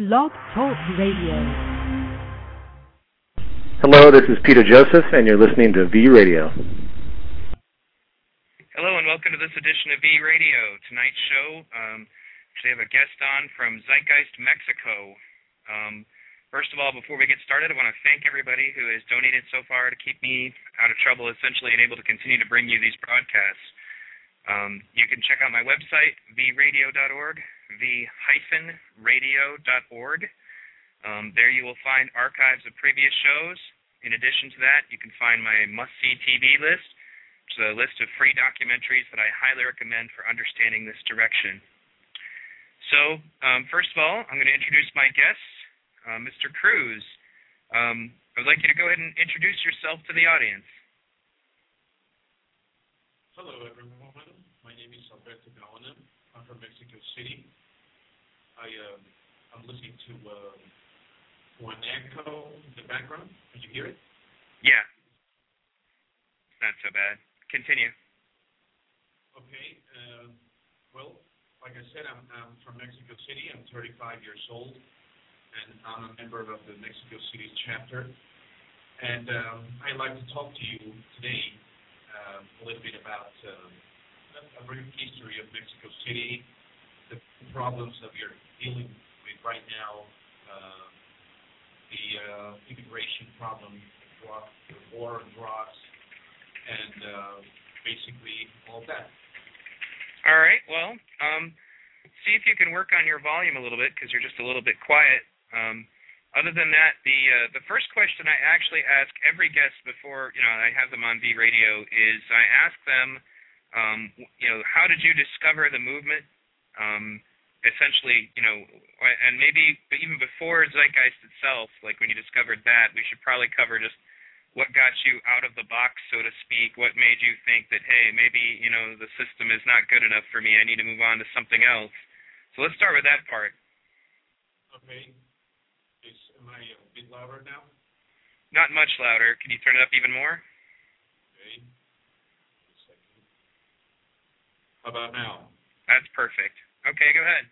Blog Talk Radio. Hello, this is Peter Joseph, and you're listening to V Radio. Hello, and welcome to this edition of V Radio. Tonight's show, um, actually have a guest on from Zeitgeist, Mexico. Um, first of all, before we get started, I want to thank everybody who has donated so far to keep me out of trouble, essentially, and able to continue to bring you these broadcasts. Um, you can check out my website, vradio.org, v-radio.org. Um, there you will find archives of previous shows. In addition to that, you can find my must-see TV list, which is a list of free documentaries that I highly recommend for understanding this direction. So, um, first of all, I'm going to introduce my guest, uh, Mr. Cruz. Um, I would like you to go ahead and introduce yourself to the audience. Hello, everyone. My name is Alberto Gaona. I'm from Mexico City. I, uh, I'm listening to uh, one echo in the background. Can you hear it? Yeah. Not so bad. Continue. Okay. Uh, well, like I said, I'm, I'm from Mexico City. I'm 35 years old, and I'm a member of the Mexico City chapter. And um, I'd like to talk to you today uh, a little bit about uh, a brief history of Mexico City, the problems of are dealing with right now, uh, the uh, immigration problem, the war on drugs, and uh, basically all that. All right. Well, um, see if you can work on your volume a little bit because you're just a little bit quiet. Um, other than that, the uh, the first question I actually ask every guest before you know I have them on V Radio is I ask them um, you know, how did you discover the movement? Um, essentially, you know, and maybe even before Zeitgeist itself, like when you discovered that, we should probably cover just what got you out of the box, so to speak. What made you think that, hey, maybe you know the system is not good enough for me. I need to move on to something else. So let's start with that part. Okay. Is, am I a bit louder now? Not much louder. Can you turn it up even more? Okay. How about now? That's perfect. Okay, go ahead.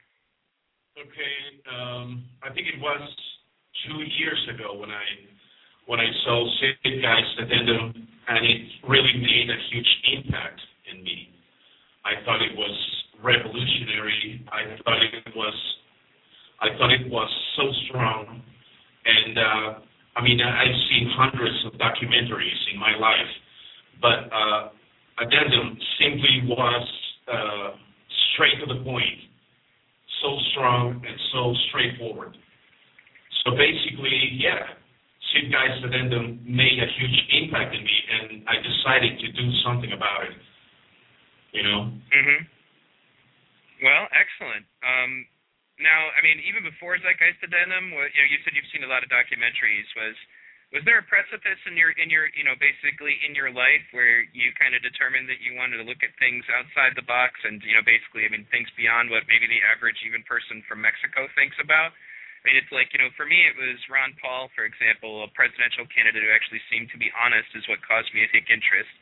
Okay, um, I think it was two years ago when I when I saw Zeitgeist Addendum, and it really made a huge impact in me. I thought it was revolutionary. I thought it was I thought it was so strong, and uh, I mean I've seen hundreds of documentaries in my life, but uh, Addendum simply was uh, straight to the point, so strong and so straightforward. So basically, yeah, Zeitgeist Addendum made a huge impact in me, and I decided to do something about it. You know. Mhm. Well, excellent. Um, now, I mean, even before Zeitgeist Addendum, you know, you said you've seen a lot of documentaries. Was was there a precipice in your in your you know basically in your life where you kind of determined that you wanted to look at things outside the box and you know basically I mean things beyond what maybe the average even person from Mexico thinks about? I mean, it's like you know, for me, it was Ron Paul, for example, a presidential candidate who actually seemed to be honest, is what caused me to take interest.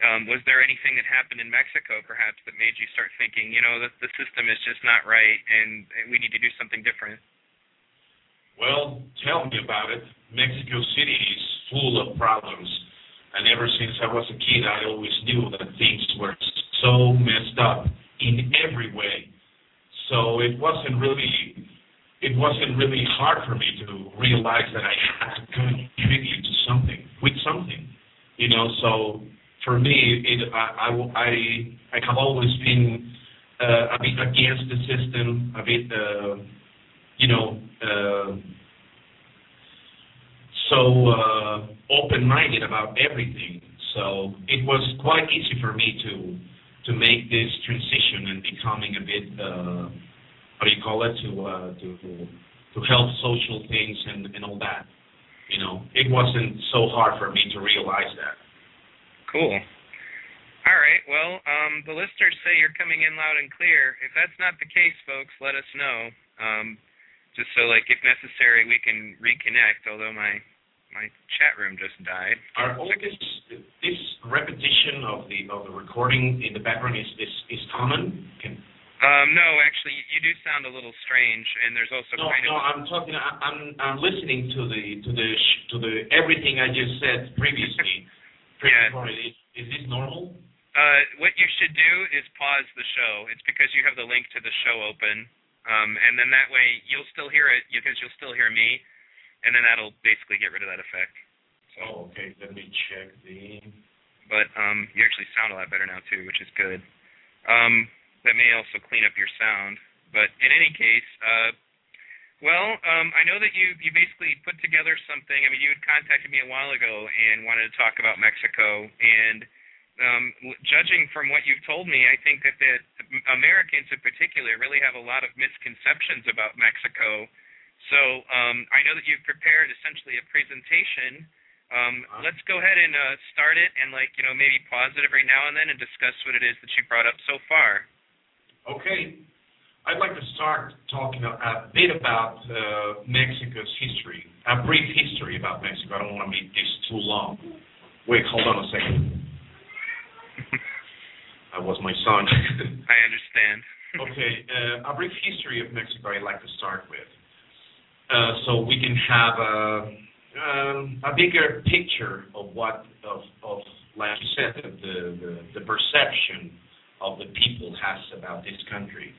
Um, was there anything that happened in Mexico, perhaps, that made you start thinking, you know, the, the system is just not right, and, and we need to do something different? Well, tell me about it. Mexico City is full of problems. And ever since I was a kid, I always knew that things were so messed up in every way. So it wasn't really, it wasn't really hard for me to realize that I had to contribute to something, with something, you know. So for me, it, I, I, I, have always been uh, a bit against the system, a bit. Uh, you know, uh, so uh, open-minded about everything. So it was quite easy for me to to make this transition and becoming a bit, uh, do you call it, to uh, to to help social things and and all that. You know, it wasn't so hard for me to realize that. Cool. All right. Well, um, the listeners say you're coming in loud and clear. If that's not the case, folks, let us know. Um, just so like if necessary we can reconnect. Although my my chat room just died. Are all this this repetition of the of the recording in the background is is, is common? Can Um, no, actually, you do sound a little strange, and there's also no, kind no. of. I'm talking. I'm I'm listening to the to the sh- to the everything I just said previously. Yeah. Is, is this normal? Uh, what you should do is pause the show. It's because you have the link to the show open, um, and then that way you'll still hear it because you'll still hear me, and then that'll basically get rid of that effect. So, Oh, okay. Let me check the. but um, you actually sound a lot better now too, which is good. Um, that may also clean up your sound. But in any case, uh, well, um, I know that you you basically put together something. I mean, you had contacted me a while ago and wanted to talk about Mexico. And um, judging from what you've told me, I think that the Americans in particular really have a lot of misconceptions about Mexico. So um, I know that you've prepared essentially a presentation. Um, Uh-huh. let's go ahead and uh, start it, and like you know, maybe pause it every now and then and discuss what it is that you brought up so far. Okay. I'd like to start talking a, a bit about uh, Mexico's history, a brief history about Mexico. I don't want to make this too long. Wait, hold on a second. That was my son. I understand. okay, uh, a brief history of Mexico I'd like to start with. Uh, so we can have a, um, a bigger picture of what, of, of like you said, the, the, the perception of the people has about this country.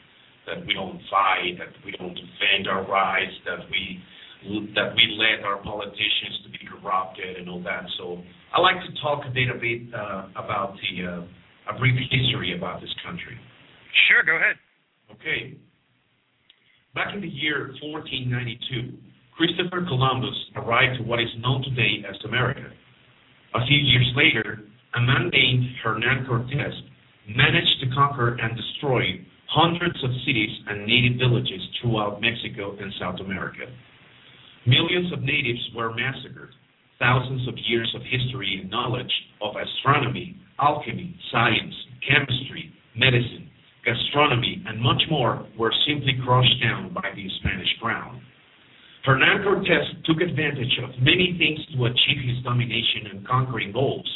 That we don't fight, that we don't defend our rights, that we that we let our politicians to be corrupted and all that. So I like to talk a bit a bit uh, about the uh, a brief history about this country. Sure, go ahead. Okay. Back in the year 1492, Christopher Columbus arrived to what is known today as America. A few years later, a man named Hernan Cortez managed to conquer and destroy hundreds of cities and native villages throughout Mexico and South America. Millions of natives were massacred. Thousands of years of history and knowledge of astronomy, alchemy, science, chemistry, medicine, gastronomy, and much more were simply crushed down by the Spanish crown. Hernan Cortez took advantage of many things to achieve his domination and conquering goals.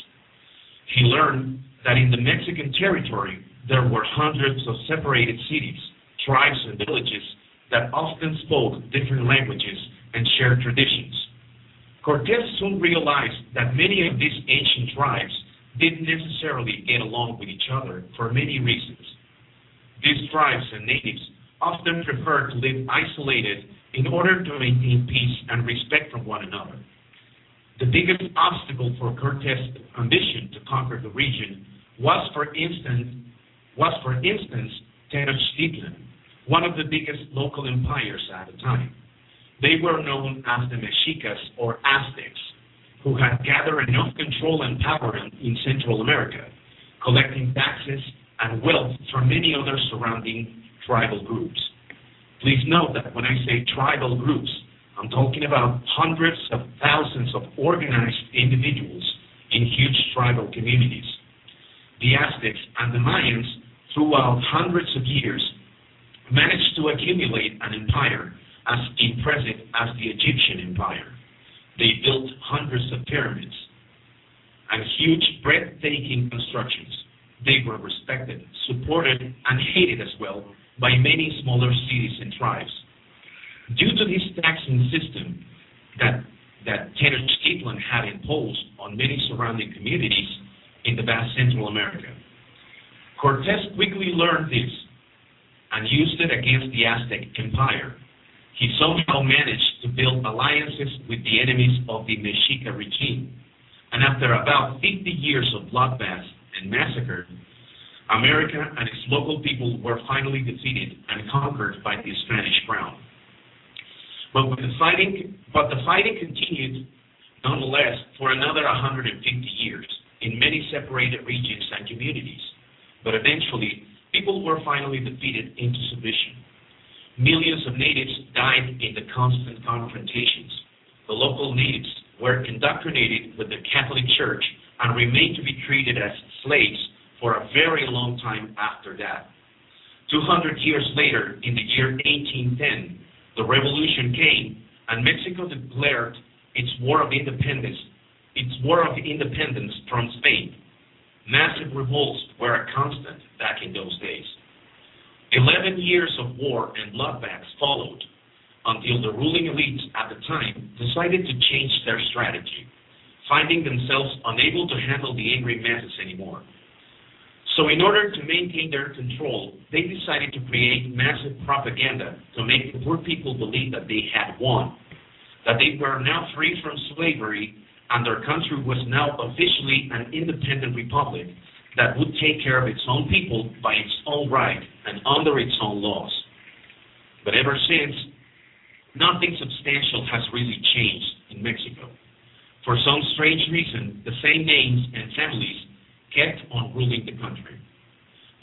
He learned that in the Mexican territory there were hundreds of separated cities, tribes, and villages that often spoke different languages and shared traditions. Cortez soon realized that many of these ancient tribes didn't necessarily get along with each other for many reasons. These tribes and natives often preferred to live isolated in order to maintain peace and respect from one another. The biggest obstacle for Cortez's ambition to conquer the region was, for instance, was for instance Tenochtitlan, one of the biggest local empires at the time. They were known as the Mexicas or Aztecs, who had gathered enough control and power in, in Central America, collecting taxes and wealth from many other surrounding tribal groups. Please note that when I say tribal groups, I'm talking about hundreds of thousands of organized individuals in huge tribal communities. The Aztecs and the Mayans, throughout hundreds of years, managed to accumulate an empire as impressive as the Egyptian empire. They built hundreds of pyramids and huge, breathtaking constructions. They were respected, supported, and hated as well by many smaller cities and tribes. Due to this taxing system that, that Tenochtitlan had imposed on many surrounding communities in the vast Central America, Cortez quickly learned this and used it against the Aztec Empire. He somehow managed to build alliances with the enemies of the Mexica regime. And after about 50 years of bloodbath and massacred, America and its local people were finally defeated and conquered by the Spanish crown. But the fighting, but the fighting continued nonetheless for another 150 years in many separated regions and communities. But eventually, people were finally defeated into submission. Millions of natives died in the constant confrontations. The local natives were indoctrinated with the Catholic Church and remained to be treated as slaves for a very long time after that. 200 years later, in the year 1810, the revolution came and Mexico declared its war of independence, its war of independence from Spain. Massive revolts were a constant back in those days. Eleven years of war and bloodbaths followed until the ruling elites at the time decided to change their strategy, finding themselves unable to handle the angry masses anymore. So in order to maintain their control, they decided to create massive propaganda to make the poor people believe that they had won, that they were now free from slavery, and their country was now officially an independent republic that would take care of its own people by its own right and under its own laws. But ever since, nothing substantial has really changed in Mexico. For some strange reason, the same names and families kept on ruling the country.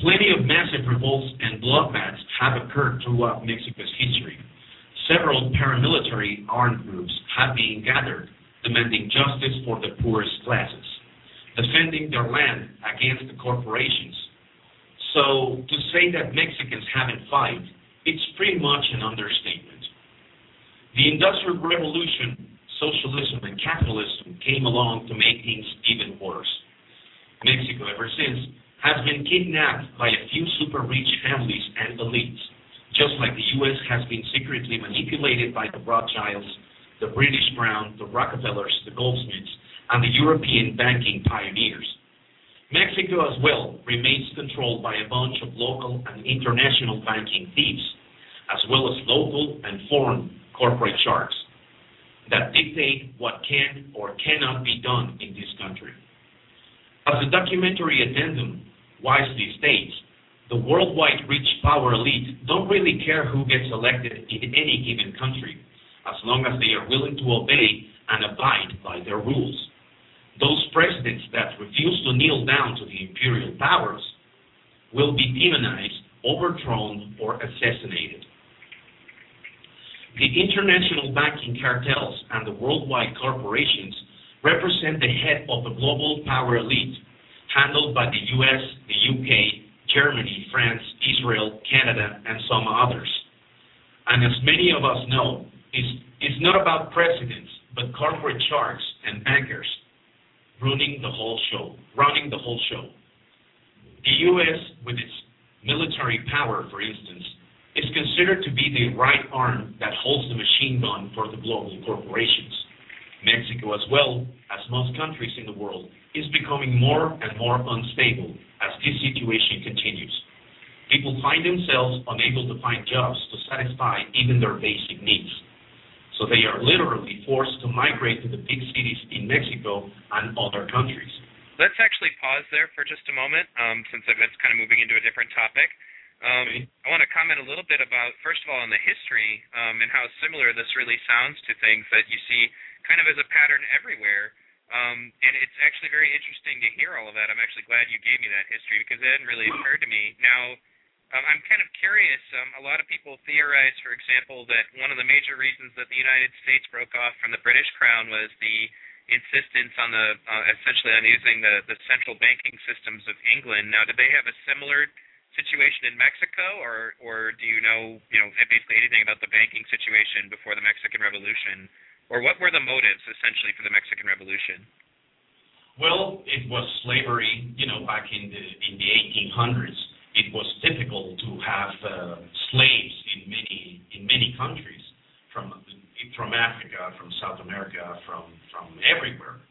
Plenty of massive revolts and bloodbaths have occurred throughout Mexico's history. Several paramilitary armed groups have been gathered demanding justice for the poorest classes, defending their land against the corporations. So to say that Mexicans haven't fought, it's pretty much an understatement. The Industrial Revolution, socialism and capitalism came along to make things even worse. Mexico, ever since, has been kidnapped by a few super rich families and elites, just like the U.S. has been secretly manipulated by the Rothschilds, the British Crown, the Rockefellers, the Goldsmiths, and the European banking pioneers. Mexico as well remains controlled by a bunch of local and international banking thieves, as well as local and foreign corporate sharks that dictate what can or cannot be done in this country. As the documentary addendum wisely states, the worldwide rich power elite don't really care who gets elected in any given country, as long as they are willing to obey and abide by their rules. Those presidents that refuse to kneel down to the imperial powers will be demonized, overthrown, or assassinated. The international banking cartels and the worldwide corporations represent the head of the global power elite, handled by the US, the UK, Germany, France, Israel, Canada, and some others. And as many of us know, it's, it's not about presidents, but corporate sharks and bankers running the whole show, running the whole show. The US, with its military power, for instance, is considered to be the right arm that holds the machine gun for the global corporations. Mexico, as well as most countries in the world, is becoming more and more unstable as this situation continues. People find themselves unable to find jobs to satisfy even their basic needs. So they are literally forced to migrate to the big cities in Mexico and other countries. Let's actually pause there for just a moment, um, since it's kind of moving into a different topic. Um. I want to comment a little bit about, first of all, on the history um, and how similar this really sounds to things that you see kind of as a pattern everywhere. Um, and it's actually very interesting to hear all of that. I'm actually glad you gave me that history because it hadn't really occurred to me. Now, um, I'm kind of curious. Um, a lot of people theorize, for example, that one of the major reasons that the United States broke off from the British Crown was the insistence on the uh, essentially on using the the central banking systems of England. Now, did they have a similar situation in Mexico, or or do you know you know basically anything about the banking situation before the Mexican Revolution? or what were the motives essentially for the Mexican Revolution? Well, it was slavery. You know, back in the in the 1800s, it was typical to have uh, slaves in many in many countries, from from Africa, from South America, from from everywhere.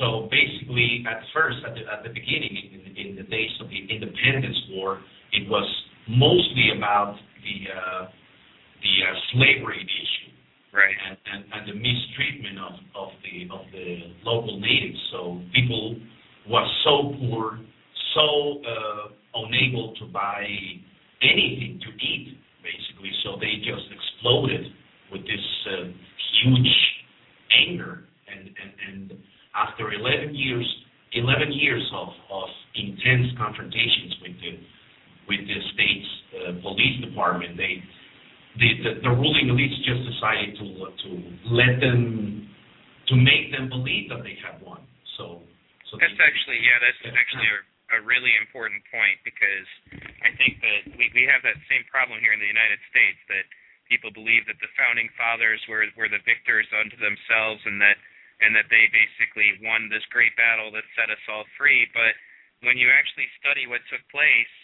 So basically, at first, at the, at the beginning, in, in the days of the Independence War, it was mostly about the uh, the uh, slavery issue right. and, and, and the mistreatment of, of the of the local natives. So people were so poor, so uh, unable to buy anything to eat, basically. So they just exploded with this uh, huge anger, and, and and after 11 years, 11 years of of intense confrontations with the with the state's uh, police department, they the, the, the ruling elites just decided to to let them to make them believe that they have won. So, so that's they, actually yeah, that's actually a, a really important point because I think that we we have that same problem here in the United States that people believe that the founding fathers were were the victors unto themselves and that and that they basically won this great battle that set us all free. But when you actually study what took place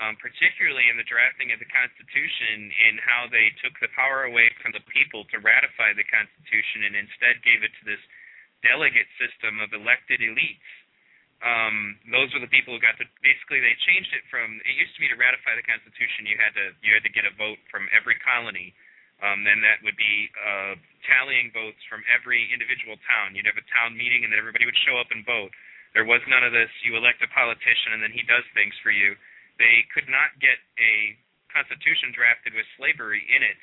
um, particularly in the drafting of the Constitution, in how they took the power away from the people to ratify the Constitution and instead gave it to this delegate system of elected elites. Um, those were the people who got to basically they changed it from it used to be to ratify the Constitution you had to you had to get a vote from every colony. Um, then that would be uh, tallying votes from every individual town. You'd have a town meeting and then everybody would show up and vote. There was none of this. You elect a politician and then he does things for you they could not get a constitution drafted with slavery in it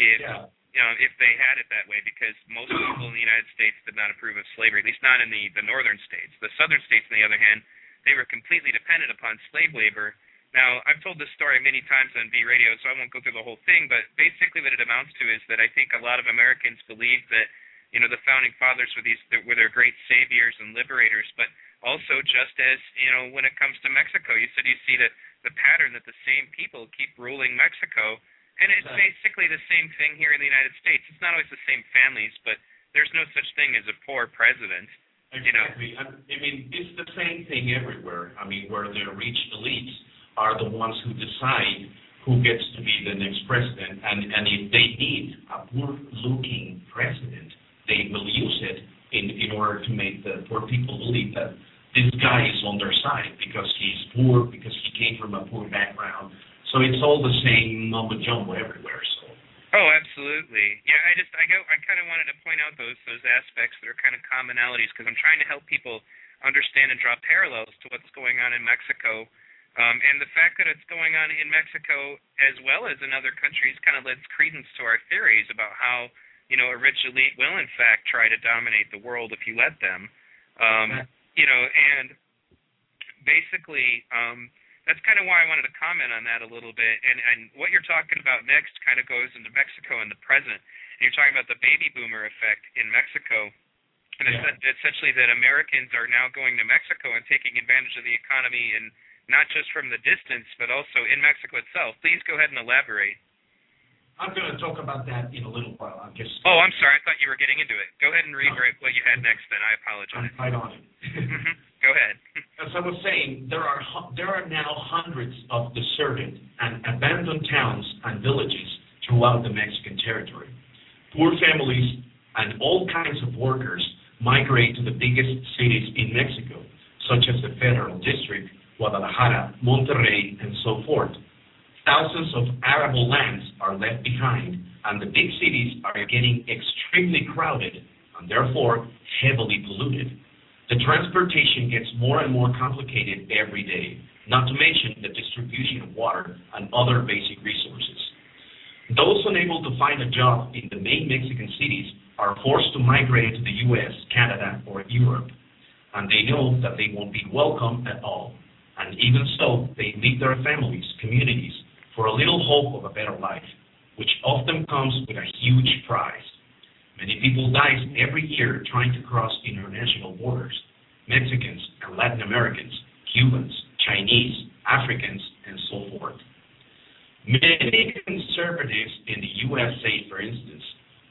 if yeah. you know if they had it that way because most people in the United States did not approve of slavery, at least not in the the northern states. The southern states, on the other hand, they were completely dependent upon slave labor. Now, I've told this story many times on V Radio, so I won't go through the whole thing, but basically what it amounts to is that I think a lot of Americans believe that you know the founding fathers were these were their great saviors and liberators, but also just as you know when it comes to Mexico, you said you see the the pattern that the same people keep ruling Mexico, and it's exactly. basically the same thing here in the United States. It's not always the same families, but there's no such thing as a poor president. Exactly. You know? I mean, it's the same thing everywhere. I mean, where the rich elites are the ones who decide who gets to be the next president, and and if they need a poor-looking president, they will use it in in order to make the poor people believe that this guy is on their side because he's poor, because he came from a poor background. So it's all the same mumbo jumbo everywhere. So. Oh, absolutely. Yeah, I just I go I kind of wanted to point out those those aspects that are kind of commonalities because I'm trying to help people understand and draw parallels to what's going on in Mexico. Um, and the fact that it's going on in Mexico as well as in other countries kind of lends credence to our theories about how, you know, a rich elite will in fact try to dominate the world if you let them. Um, you know, and basically, um, that's kind of why I wanted to comment on that a little bit. And and what you're talking about next kind of goes into Mexico in the present. And you're talking about the baby boomer effect in Mexico. And yeah. essentially that Americans are now going to Mexico and taking advantage of the economy and not just from the distance, but also in Mexico itself. Please go ahead and elaborate. I'm going to talk about that in a little while. I'm just. Oh, I'm sorry. I thought you were getting into it. Go ahead and read no. what you had next. Then I apologize. I'm right on it. Mm-hmm. Go ahead. As I was saying, there are there are now hundreds of deserted and abandoned towns and villages throughout the Mexican territory. Poor families and all kinds of workers migrate to the biggest cities in Mexico, such as the Federal District, Guadalajara, Monterrey, and so forth Thousands of arable lands are left behind, and the big cities are getting extremely crowded and therefore heavily polluted. The transportation gets more and more complicated every day, not to mention the distribution of water and other basic resources. Those unable to find a job in the main Mexican cities are forced to migrate to the US, Canada, or Europe, and they know that they won't be welcome at all. And even so, they leave their families, communities, for a little hope of a better life, which often comes with a huge price. Many people die every year trying to cross international borders. Mexicans and Latin Americans, Cubans, Chinese, Africans, and so forth. Many conservatives in the U.S. say, for instance,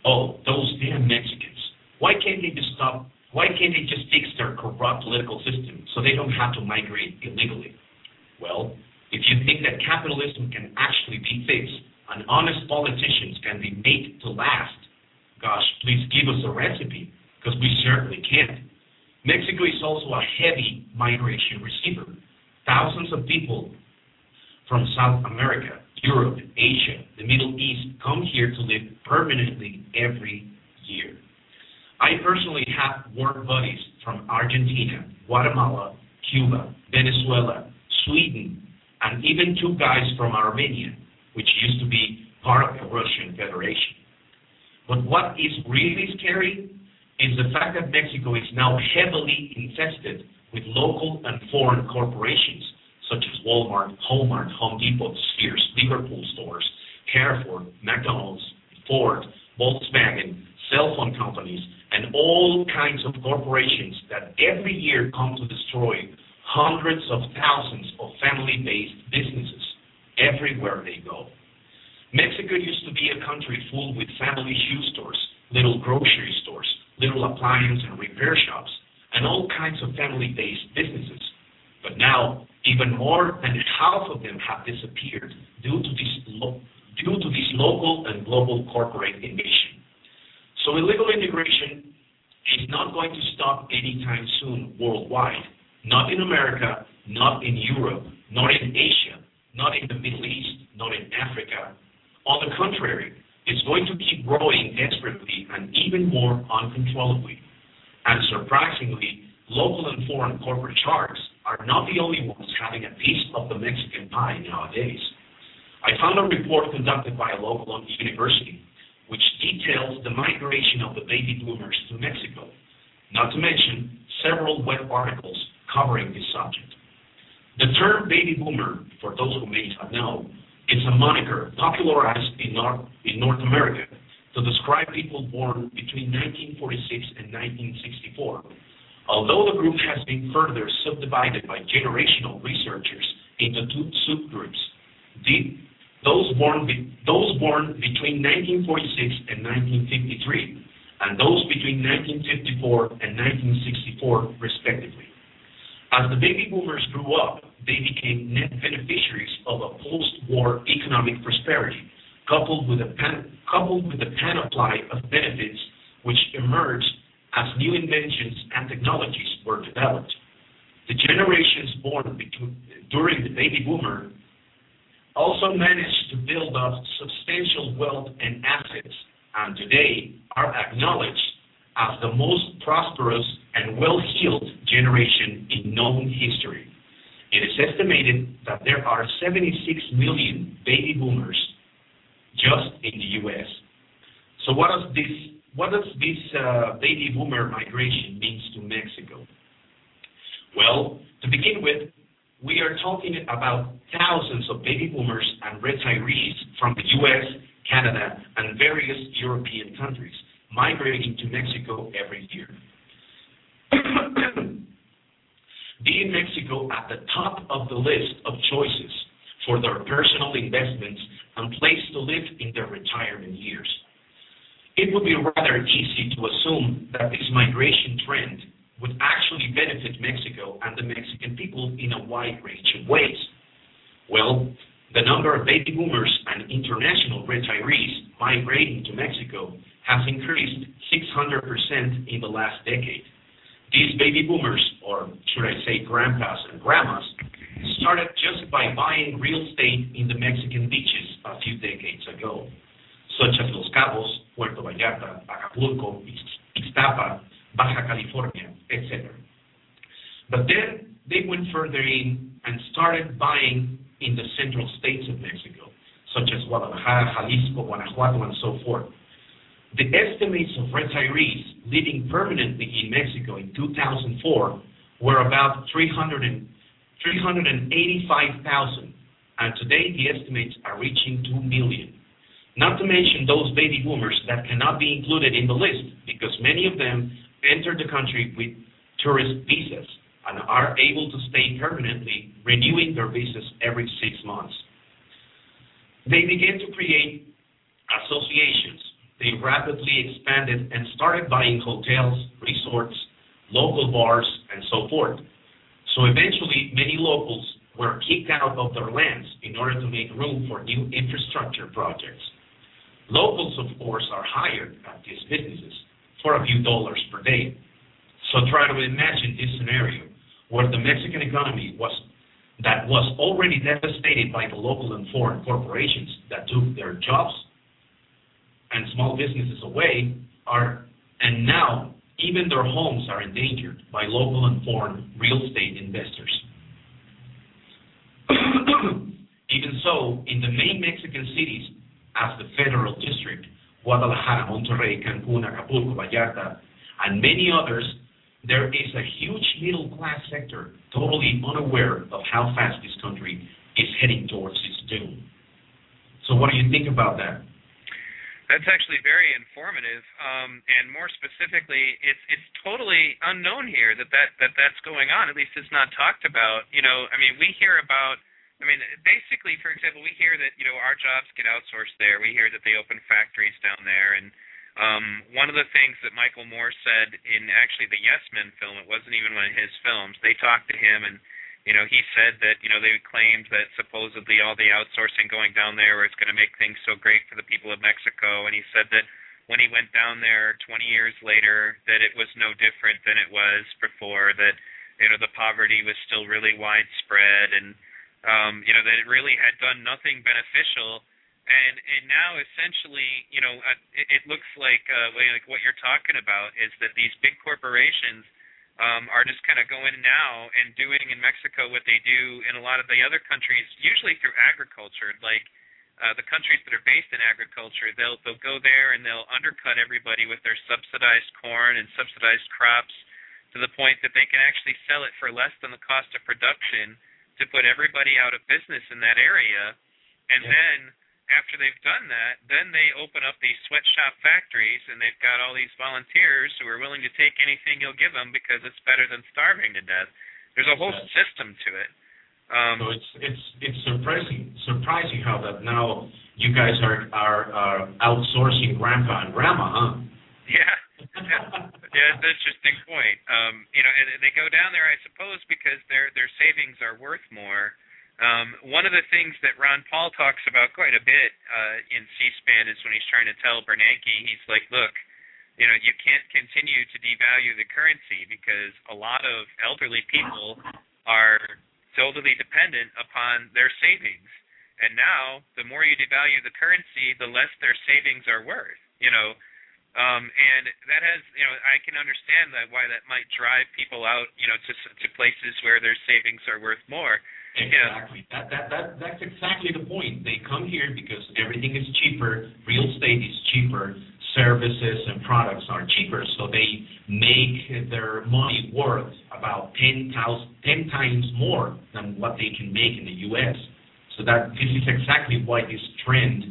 oh, those damn Mexicans, why can't they just stop? Why can't they just fix their corrupt political system so they don't have to migrate illegally? Well, if you think that capitalism can actually be fixed and honest politicians can be made to last, gosh, please give us a recipe, because we certainly can't. Mexico is also a heavy migration receiver. Thousands of people from South America, Europe, Asia, the Middle East come here to live permanently every year. I personally have work buddies from Argentina, Guatemala, Cuba, Venezuela, Sweden, and even two guys from Armenia, which used to be part of the Russian Federation. But what is really scary is the fact that Mexico is now heavily infested with local and foreign corporations such as Walmart, Walmart, Home Depot, Sears, Liverpool stores, Carrefour, McDonald's, Ford, Volkswagen, cell phone companies, and all kinds of corporations that every year come to destroy hundreds of thousands of family-based businesses everywhere they go. Mexico used to be a country full with family shoe stores, little grocery stores, little appliance and repair shops, and all kinds of family-based businesses. But now Even more than half of them have disappeared due to this, due to this local and global corporate invasion. So illegal immigration is not going to stop anytime soon worldwide. Not in America, not in Europe, not in Asia, not in the Middle East, not in Africa. On the contrary, it's going to keep growing desperately and even more uncontrollably. And surprisingly, local and foreign corporate sharks are not the only ones having a piece of the Mexican pie nowadays. I found a report conducted by a local university which details the migration of the baby boomers to Mexico, not to mention several web articles covering this subject. The term baby boomer, for those who may not know, is a moniker popularized in North, in North America to describe people born between 1946 and 1964 Although the group has been further subdivided by generational researchers into two subgroups, the, those, born between 1946 and 1953, and those between 1954 and 1964, respectively. As the baby boomers grew up, they became net beneficiaries of a post-war economic prosperity, coupled with a panoply of benefits which emerged as new inventions and technologies were developed. The generations born during the baby boomer also managed to build up substantial wealth and assets, and today are acknowledged as the most prosperous and well-heeled generation in known history. It is estimated that there are 76 million baby boomers just in the U.S. So what does this what does this uh, baby boomer migration means to Mexico? Well, to begin with, we are talking about thousands of baby boomers and retirees from the U.S., Canada, and various European countries migrating to Mexico every year. Being Mexico at the top of the list of choices for their personal investments and place to live in their retirement years it would be rather easy to assume that this migration trend would actually benefit Mexico and the Mexican people in a wide range of ways. Well, the number of baby boomers and international retirees migrating to Mexico has increased 600% in the last decade. These baby boomers, or should I say grandpas and grandmas, started just by buying real estate in the Mexican beaches a few decades ago such as Los Cabos, Puerto Vallarta, Acapulco, Ixtapa, Baja California, etc. But then they went further in and started buying in the central states of Mexico, such as Guadalajara, Jalisco, Guanajuato, and so forth. The estimates of retirees living permanently in Mexico in 2004 were about 300 385,000, and today the estimates are reaching 2 million. Not to mention those baby boomers that cannot be included in the list because many of them entered the country with tourist visas and are able to stay permanently, renewing their visas every six months. They began to create associations. They rapidly expanded and started buying hotels, resorts, local bars, and so forth. So eventually, many locals were kicked out of their lands in order to make room for new infrastructure projects. Locals, of course, are hired at these businesses for a few dollars per day. So try to imagine this scenario where the Mexican economy was that was already devastated by the local and foreign corporations that took their jobs and small businesses away are and now even their homes are endangered by local and foreign real estate investors. even so, in the main Mexican cities, as the federal district, Guadalajara, Monterrey, Cancun, Acapulco, Vallarta, and many others, there is a huge middle class sector totally unaware of how fast this country is heading towards its doom. So, what do you think about that? That's actually very informative, um, and more specifically, it's it's totally unknown here that that's going on. At least it's not talked about. You know, I mean, we hear about I mean, basically, for example, we hear that you know our jobs get outsourced there. We hear that they open factories down there, and um, one of the things that Michael Moore said in actually the Yes Men film, it wasn't even one of his films. They talked to him, and you know, he said that you know they claimed that supposedly all the outsourcing going down there was going to make things so great for the people of Mexico, and he said that when he went down there 20 years later, that it was no different than it was before. That you know the poverty was still really widespread, and um, you know that it really had done nothing beneficial. And and now essentially, you know, uh, it, it looks like uh, like what you're talking about is that these big corporations um, are just kind of going now and doing in Mexico what they do in a lot of the other countries, usually through agriculture. Like uh, the countries that are based in agriculture, they'll they'll go there and they'll undercut everybody with their subsidized corn and subsidized crops to the point that they can actually sell it for less than the cost of production to put everybody out of business in that area, and yeah. then after they've done that, then they open up these sweatshop factories and they've got all these volunteers who are willing to take anything you'll give them because it's better than starving to death. There's a whole yes. system to it. Um, so it's it's it's surprising surprising how that now you guys are are, are outsourcing grandpa and grandma, huh? Yeah. yeah, that's an interesting point. Um, you know, and they go down there, I suppose, because their their savings are worth more um, one of the things that Ron Paul talks about quite a bit uh, in C-SPAN is when he's trying to tell Bernanke, he's like, look, you know, you can't continue to devalue the currency because a lot of elderly people are totally dependent upon their savings. And now, the more you devalue the currency, the less their savings are worth. You know, um, and that has, you know, I can understand that why that might drive people out, you know, to to places where their savings are worth more. Exactly. Yeah. That, that, that, that's exactly the point. They come here because everything is cheaper, real estate is cheaper, services and products are cheaper, so they make their money worth about 10, 10 times more than what they can make in the U.S. So that this is exactly why this trend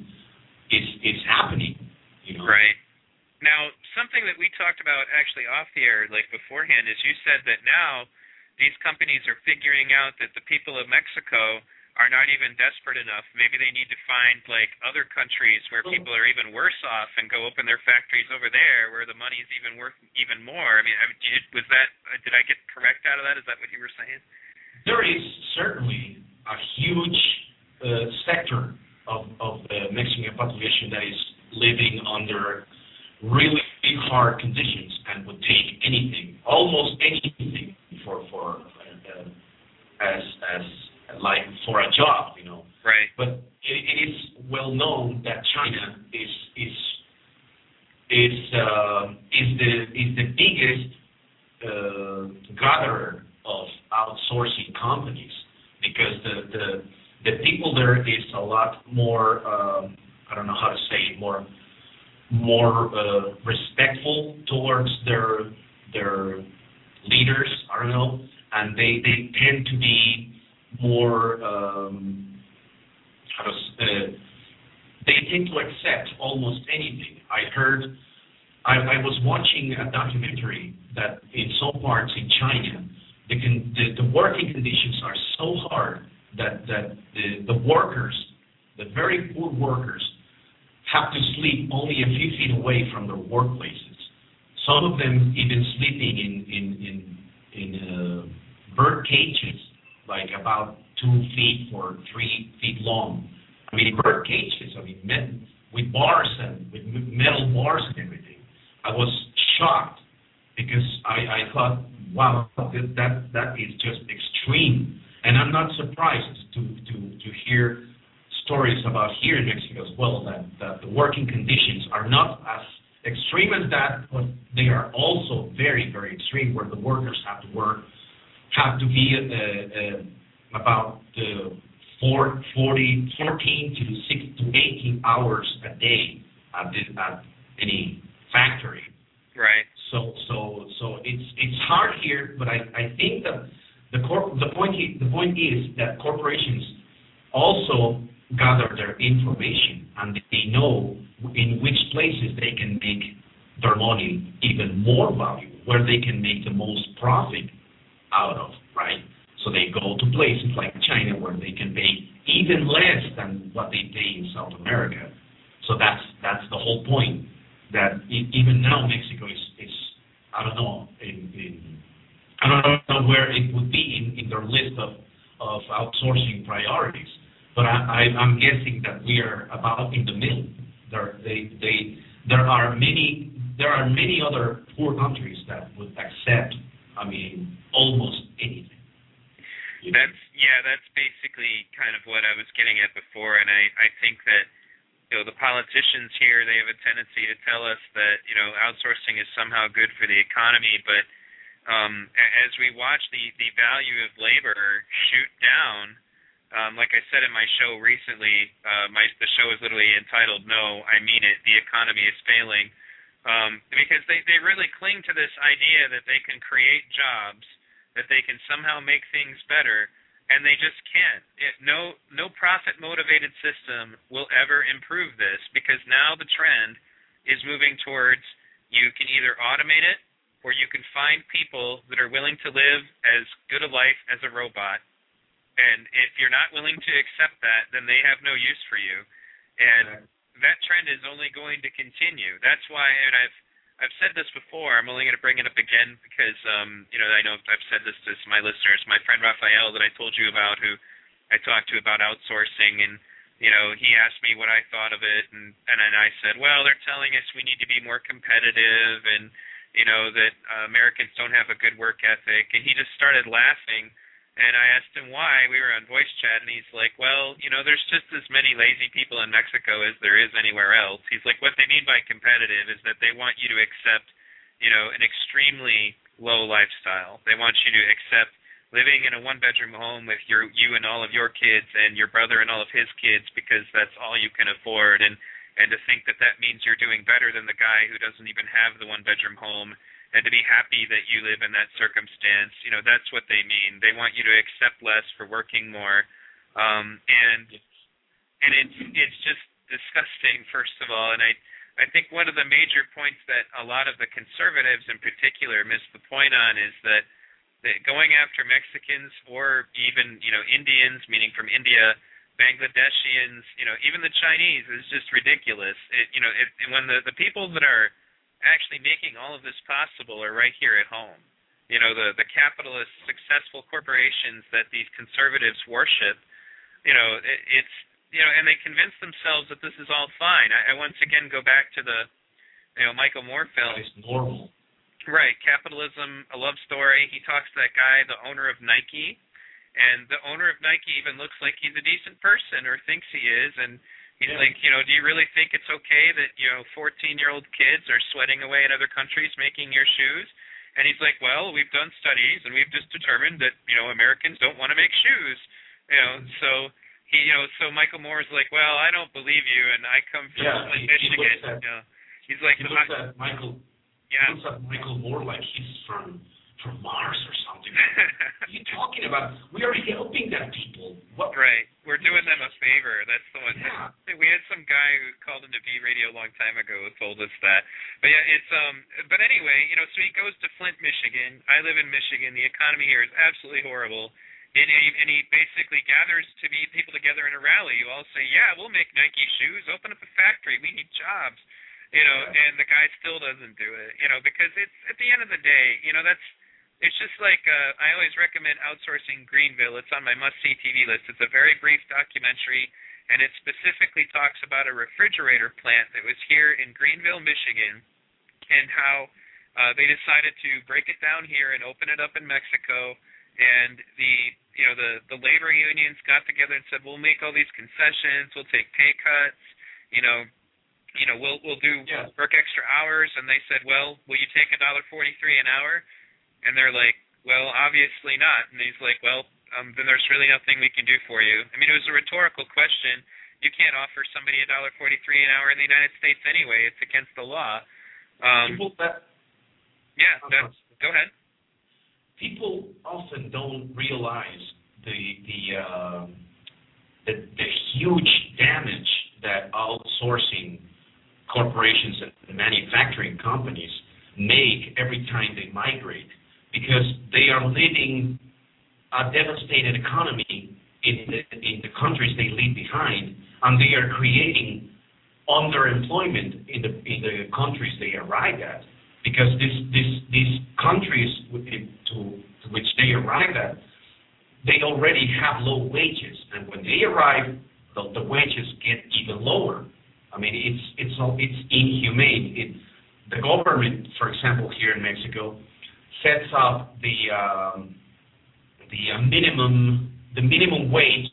is is happening. You know? Right. Now, something that we talked about actually off the air, like beforehand, is you said that now these companies are figuring out that the people of Mexico are not even desperate enough. Maybe they need to find like other countries where people are even worse off and go open their factories over there where the money is even worth even more. I mean, was that did I get correct out of that? Is that what you were saying? There is certainly a huge uh, sector of of the Mexican population that is living under really hard conditions and would take anything, almost anything for for uh, as as like for a job, you know. Right. But it, it is well known that China is is is uh, is the is the biggest uh, gatherer of outsourcing companies because the the the people there is a lot more um, I don't know how to say it, more more uh, respectful towards their their leaders. I don't know, and they they tend to be more um, how to uh, they tend to accept almost anything. I heard I, I was watching a documentary that in some parts in China the, the the working conditions are so hard that that the the workers the very poor workers have to sleep only a few feet away from their workplaces. Some of them even sleeping in in in, uh, bird cages, like about two feet or three feet long. I mean, bird cages. I mean, met, with bars and with metal bars and everything. I was shocked because I, I thought, wow, that, that that is just extreme. And I'm not surprised to to to hear stories about here in Mexico as well that, that the working conditions are not as extreme as that, but they are also very, very extreme where the workers have to work, have to be uh, uh, about uh, 4, 40, 14 to 6 to 18 hours a day at, the, at any factory. Right. So so so it's it's hard here, but I, I think that the corp the point the point is that corporations also gather their information and they know in which places they can make their money even more valuable, where they can make the most profit out of, right? So they go to places like China where they can pay even less than what they pay in South America. So that's that's the whole point. That even now Mexico is, I don't know in, I don't know where it would be in, in their list of of outsourcing priorities. But I'm guessing that we are about in the middle. There, they, they, there are many, there are many other poor countries that would accept, I mean, almost anything. That's yeah, that's basically kind of what I was getting at before, and I I think that you know the politicians here they have a tendency to tell us that you know outsourcing is somehow good for the economy, but um, as we watch the the value of labor shoot down, um, like I said in my show recently, uh, my the show is literally entitled "No, I Mean It: The Economy is Failing," um, because they they really cling to this idea that they can create jobs, that they can somehow make things better and they just can't. It, no no profit motivated system will ever improve this because now the trend is moving towards you can either automate it or you can find people that are willing to live as good a life as a robot. And if you're not willing to accept that, then they have no use for you. And that trend is only going to continue. That's why and I've I've said this before. I'm only going to bring it up again because, um, you know, I know I've said this to my listeners. My friend Raphael that I told you about, who I talked to about outsourcing, and you know, he asked me what I thought of it, and and then I said, well, they're telling us we need to be more competitive, and you know that uh, Americans don't have a good work ethic, and he just started laughing and I asked him why. We were on voice chat, and he's like, "Well, you know, there's just as many lazy people in Mexico as there is anywhere else." He's like, "What they mean by competitive is that they want you to accept, you know, an extremely low lifestyle. They want you to accept living in a one-bedroom home with your you and all of your kids and your brother and all of his kids because that's all you can afford, and and to think that that means you're doing better than the guy who doesn't even have the one-bedroom home." And to be happy that you live in that circumstance. You know, that's what they mean. They want you to accept less for working more. Um, and and it's it's just disgusting, first of all. And I I think one of the major points that a lot of the conservatives in particular miss the point on is that that going after Mexicans or even you know Indians, meaning from India, Bangladeshians, you know even the Chinese is just ridiculous. It, you know, it, when the the people that are actually making all of this possible are right here at home. You know, the the capitalist successful corporations that these conservatives worship, you know, it, it's you know, and they convince themselves that this is all fine. I, I once again go back to the you know, Michael Moore film. It's normal. Right, capitalism, a love story. He talks to that guy, the owner of Nike, and the owner of Nike even looks like he's a decent person or thinks he is, and He's yeah. like, you know, do you really think it's okay that you know 14-year-old kids are sweating away in other countries making your shoes? And he's like, well, we've done studies and we've just determined that you know Americans don't want to make shoes. You know, so he, you know, so Michael Moore is like, well, I don't believe you, and I come from yeah, he, Michigan. He at, you know, he's like, he looks at Michael. Yeah. He looks at Michael Moore like he's from from Mars or something. what are you talking about? We are helping them people. What? Right. We're doing them a favor. That's the one. Yeah. We had some guy who called into V Radio a long time ago who told us that. But yeah, it's um. But anyway, you know, so he goes to Flint, Michigan. I live in Michigan. The economy here is absolutely horrible. And he, and he basically gathers to be people together in a rally. You all say, "Yeah, we'll make Nike shoes. Open up a factory. We need jobs." You know, and the guy still doesn't do it. You know, because it's at the end of the day, you know, that's it's just like uh, I always recommend outsourcing Greenville. It's on my must-see TV list. It's a very brief documentary, and it specifically talks about a refrigerator plant that was here in Greenville, Michigan, and how uh, they decided to break it down here and open it up in Mexico. And the you know the the labor unions got together and said, we'll make all these concessions, we'll take pay cuts, you know, you know, we'll we'll do yeah. work extra hours. And they said, well, will you take a dollar forty-three an hour? And they're like, well, obviously not. And he's like, well, um, then there's really nothing we can do for you. I mean, it was a rhetorical question. You can't offer somebody a dollar forty-three an hour in the United States anyway. It's against the law. Um, People that yeah, that, go ahead. people often don't realize the the uh, the, the huge damage that outsourcing corporations and manufacturing companies make every time they migrate because they are living a devastated economy in the, in the countries they leave behind, and they are creating underemployment in the in the countries they arrive at, because this this these countries to, to which they arrive at, they already have low wages, and when they arrive, the, the wages get even lower. I mean, it's it's it's inhumane. It, the government, for example, here in Mexico, sets up the um, the uh, minimum the minimum wage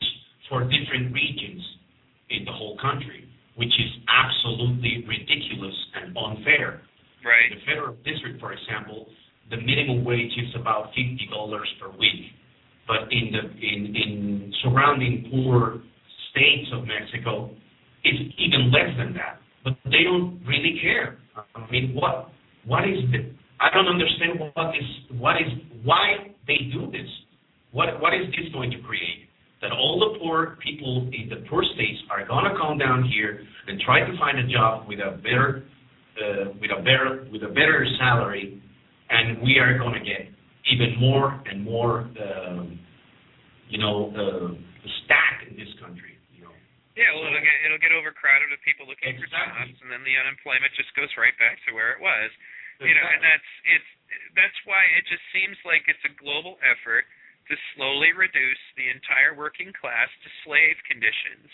for different regions in the whole country, which is absolutely ridiculous and unfair. Right. In the federal district, for example, the minimum wage is about fifty dollars per week, but in the in in surrounding poor states of Mexico, it's even less than that. But they don't really care. I mean, what what is the? I don't understand what is what is why they do this. What what is this going to create? That all the poor people in the poor states are going to come down here and try to find a job with a better uh, with a better with a better salary, and we are going to get even more and more, um, you know, uh, stack in this country. Yeah, well, it'll get it'll get overcrowded with people looking exactly. for jobs, and then the unemployment just goes right back to where it was. You know, and that's it's that's why it just seems like it's a global effort to slowly reduce the entire working class to slave conditions.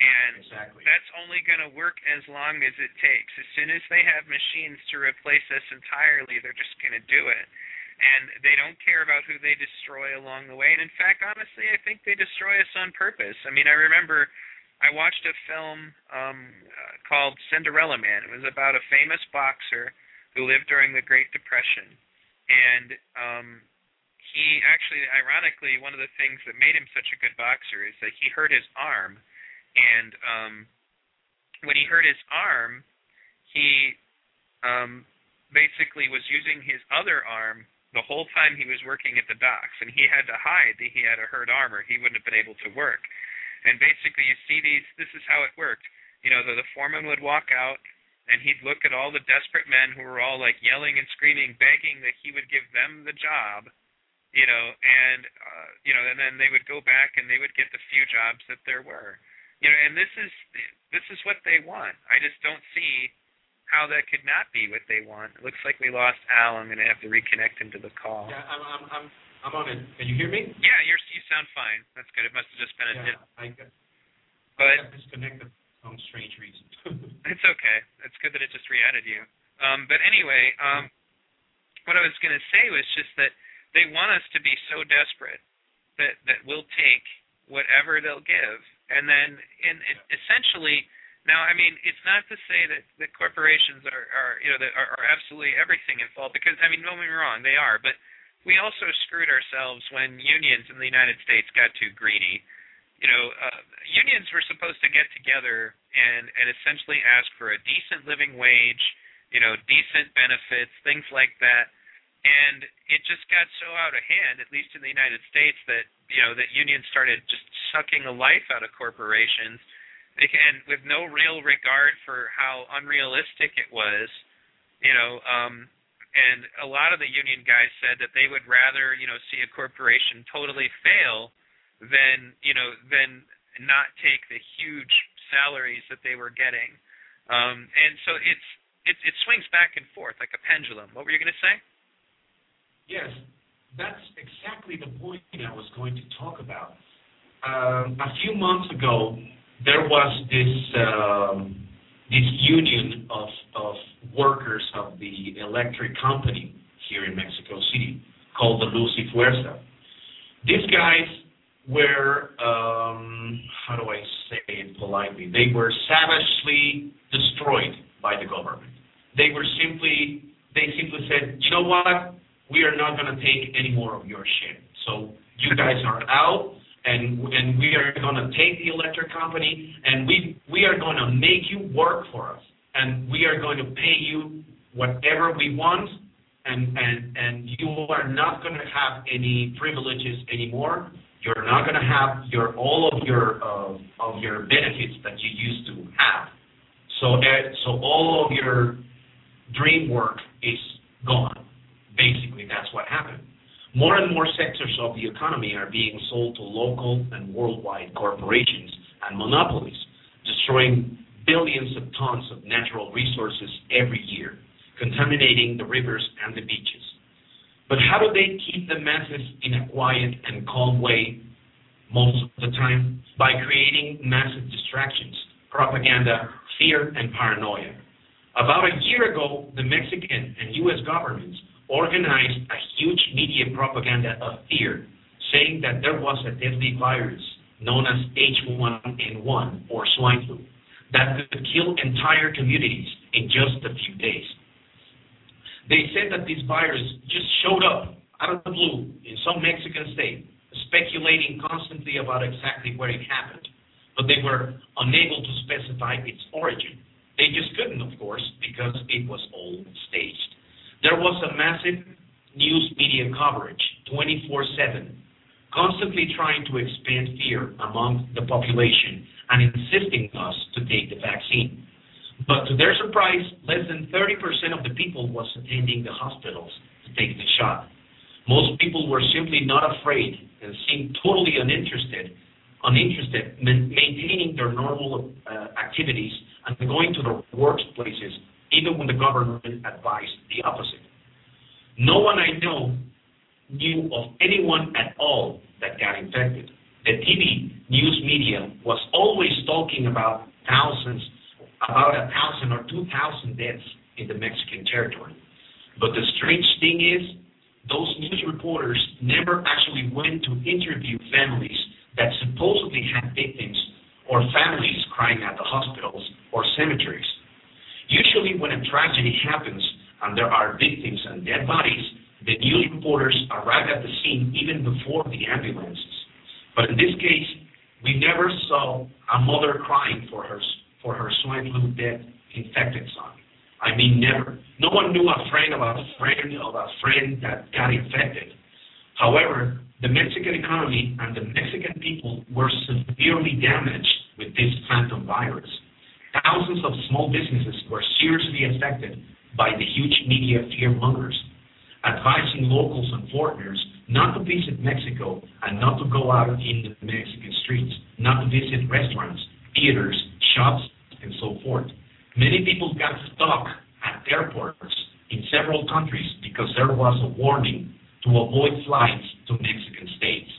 And exactly. that's only going to work as long as it takes. As soon as they have machines to replace us entirely, they're just going to do it. And they don't care about who they destroy along the way. And in fact, honestly, I think they destroy us on purpose. I mean, I remember I watched a film um, uh, called Cinderella Man. It was about a famous boxer who lived during the Great Depression, and um, he actually, ironically, one of the things that made him such a good boxer is that he hurt his arm, and um, when he hurt his arm, he um, basically was using his other arm the whole time he was working at the docks, and he had to hide that he had a hurt arm, or he wouldn't have been able to work. And basically, you see these. This is how it worked. You know, the, the foreman would walk out, and he'd look at all the desperate men who were all like yelling and screaming, begging that he would give them the job. You know, and uh, you know, and then they would go back and they would get the few jobs that there were. You know, and this is this is what they want. I just don't see how that could not be what they want. It looks like we lost Al. I'm going to have to reconnect him to the call. Yeah, I'm I'm I'm, I'm on it. Can you hear me? Yeah, you're you sound fine. That's good. It must have just been a yeah, dip. I got, but I got disconnected for some strange reason. It's okay. It's good that it just re-added you. Um, but anyway, um, what I was going to say was just that they want us to be so desperate that that we'll take whatever they'll give, and then in it, essentially. Now, I mean, it's not to say that that corporations are, are you know, that are, are absolutely everything in fault because I mean, don't get me wrong, they are, but we also screwed ourselves when unions in the United States got too greedy. You know, uh, unions were supposed to get together and and essentially ask for a decent living wage, you know, decent benefits, things like that and it just got so out of hand, at least in the United States, that you know that unions started just sucking the life out of corporations, and with no real regard for how unrealistic it was. You know, um, and a lot of the union guys said that they would rather you know see a corporation totally fail than you know than not take the huge salaries that they were getting. Um, and so it's it, it swings back and forth like a pendulum. What were you going to say? Yes, that's exactly the point I was going to talk about. Um, a few months ago, there was this um, this union of of workers of the electric company here in Mexico City called the Luz y Fuerza. These guys were um, how do I say it politely? They were savagely destroyed by the government. They were simply they simply said, you know what? we are not going to take any more of your shit. So you guys are out, and and we are going to take the electric company, and we we are going to make you work for us, and we are going to pay you whatever we want, and and and you are not going to have any privileges anymore. You're not going to have your all of your uh, of your benefits that you used to have. So uh, so all of your dream work is gone Basically, that's what happened. More and more sectors of the economy are being sold to local and worldwide corporations and monopolies, destroying billions of tons of natural resources every year, contaminating the rivers and the beaches. But how do they keep the masses in a quiet and calm way most of the time? By creating massive distractions, propaganda, fear, and paranoia. About a year ago, the Mexican and U.S. governments organized a huge media propaganda of fear, saying that there was a deadly virus known as H1N1 or swine flu that could kill entire communities in just a few days. They said that this virus just showed up out of the blue in some Mexican state, speculating constantly about exactly where it happened, but they were unable to specify its origin. They just couldn't, of course, because it was all staged. There was a massive news media coverage, 24/7, constantly trying to expand fear among the population and insisting us to take the vaccine. But to their surprise, less than 30% of the people was attending the hospitals to take the shot. Most people were simply not afraid and seemed totally uninterested, uninterested maintaining their normal uh, activities and going to their workplaces, even when the government advised the opposite. No one I know knew of anyone at all that got infected. The TV news media was always talking about thousands about a thousand or two thousand deaths in the Mexican territory. But the strange thing is, those news reporters never actually went to interview families that supposedly had victims or families crying at the hospitals or cemeteries. Usually, when a tragedy happens and there are victims and dead bodies, the news reporters arrive at the scene even before the ambulances. But in this case, we never saw a mother crying for her for her swine flu dead infected son. I mean, never. No one knew a friend of a friend of a friend that got infected. However, the Mexican economy and the Mexican people were severely damaged with this phantom virus. Thousands of small businesses were seriously affected by the huge media fear mongers, advising locals and foreigners not to visit Mexico and not to go out in the Mexican streets, not to visit restaurants, theaters, shops, and so forth. Many people got stuck at airports in several countries because there was a warning to avoid flights to Mexican states.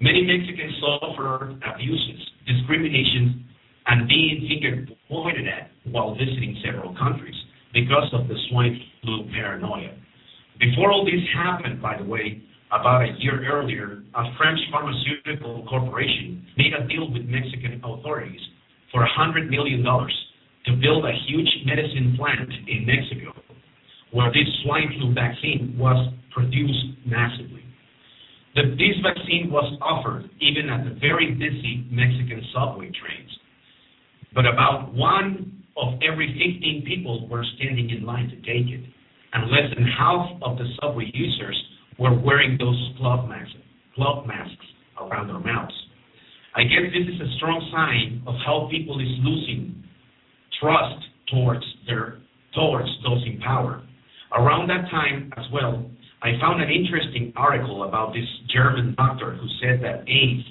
Many Mexicans suffered abuses, discrimination, and being finger pointed at while visiting several countries because of the swine flu paranoia. Before all this happened, by the way, about a year earlier, a French pharmaceutical corporation made a deal with Mexican authorities for $100 million to build a huge medicine plant in Mexico where this swine flu vaccine was produced massively. This vaccine was offered even at the very busy Mexican subway trains. But about one of every 15 people were standing in line to take it, and less than half of the subway users were wearing those cloth masks around their mouths. I guess this is a strong sign of how people is losing trust towards their towards those in power. Around that time as well, I found an interesting article about this German doctor who said that AIDS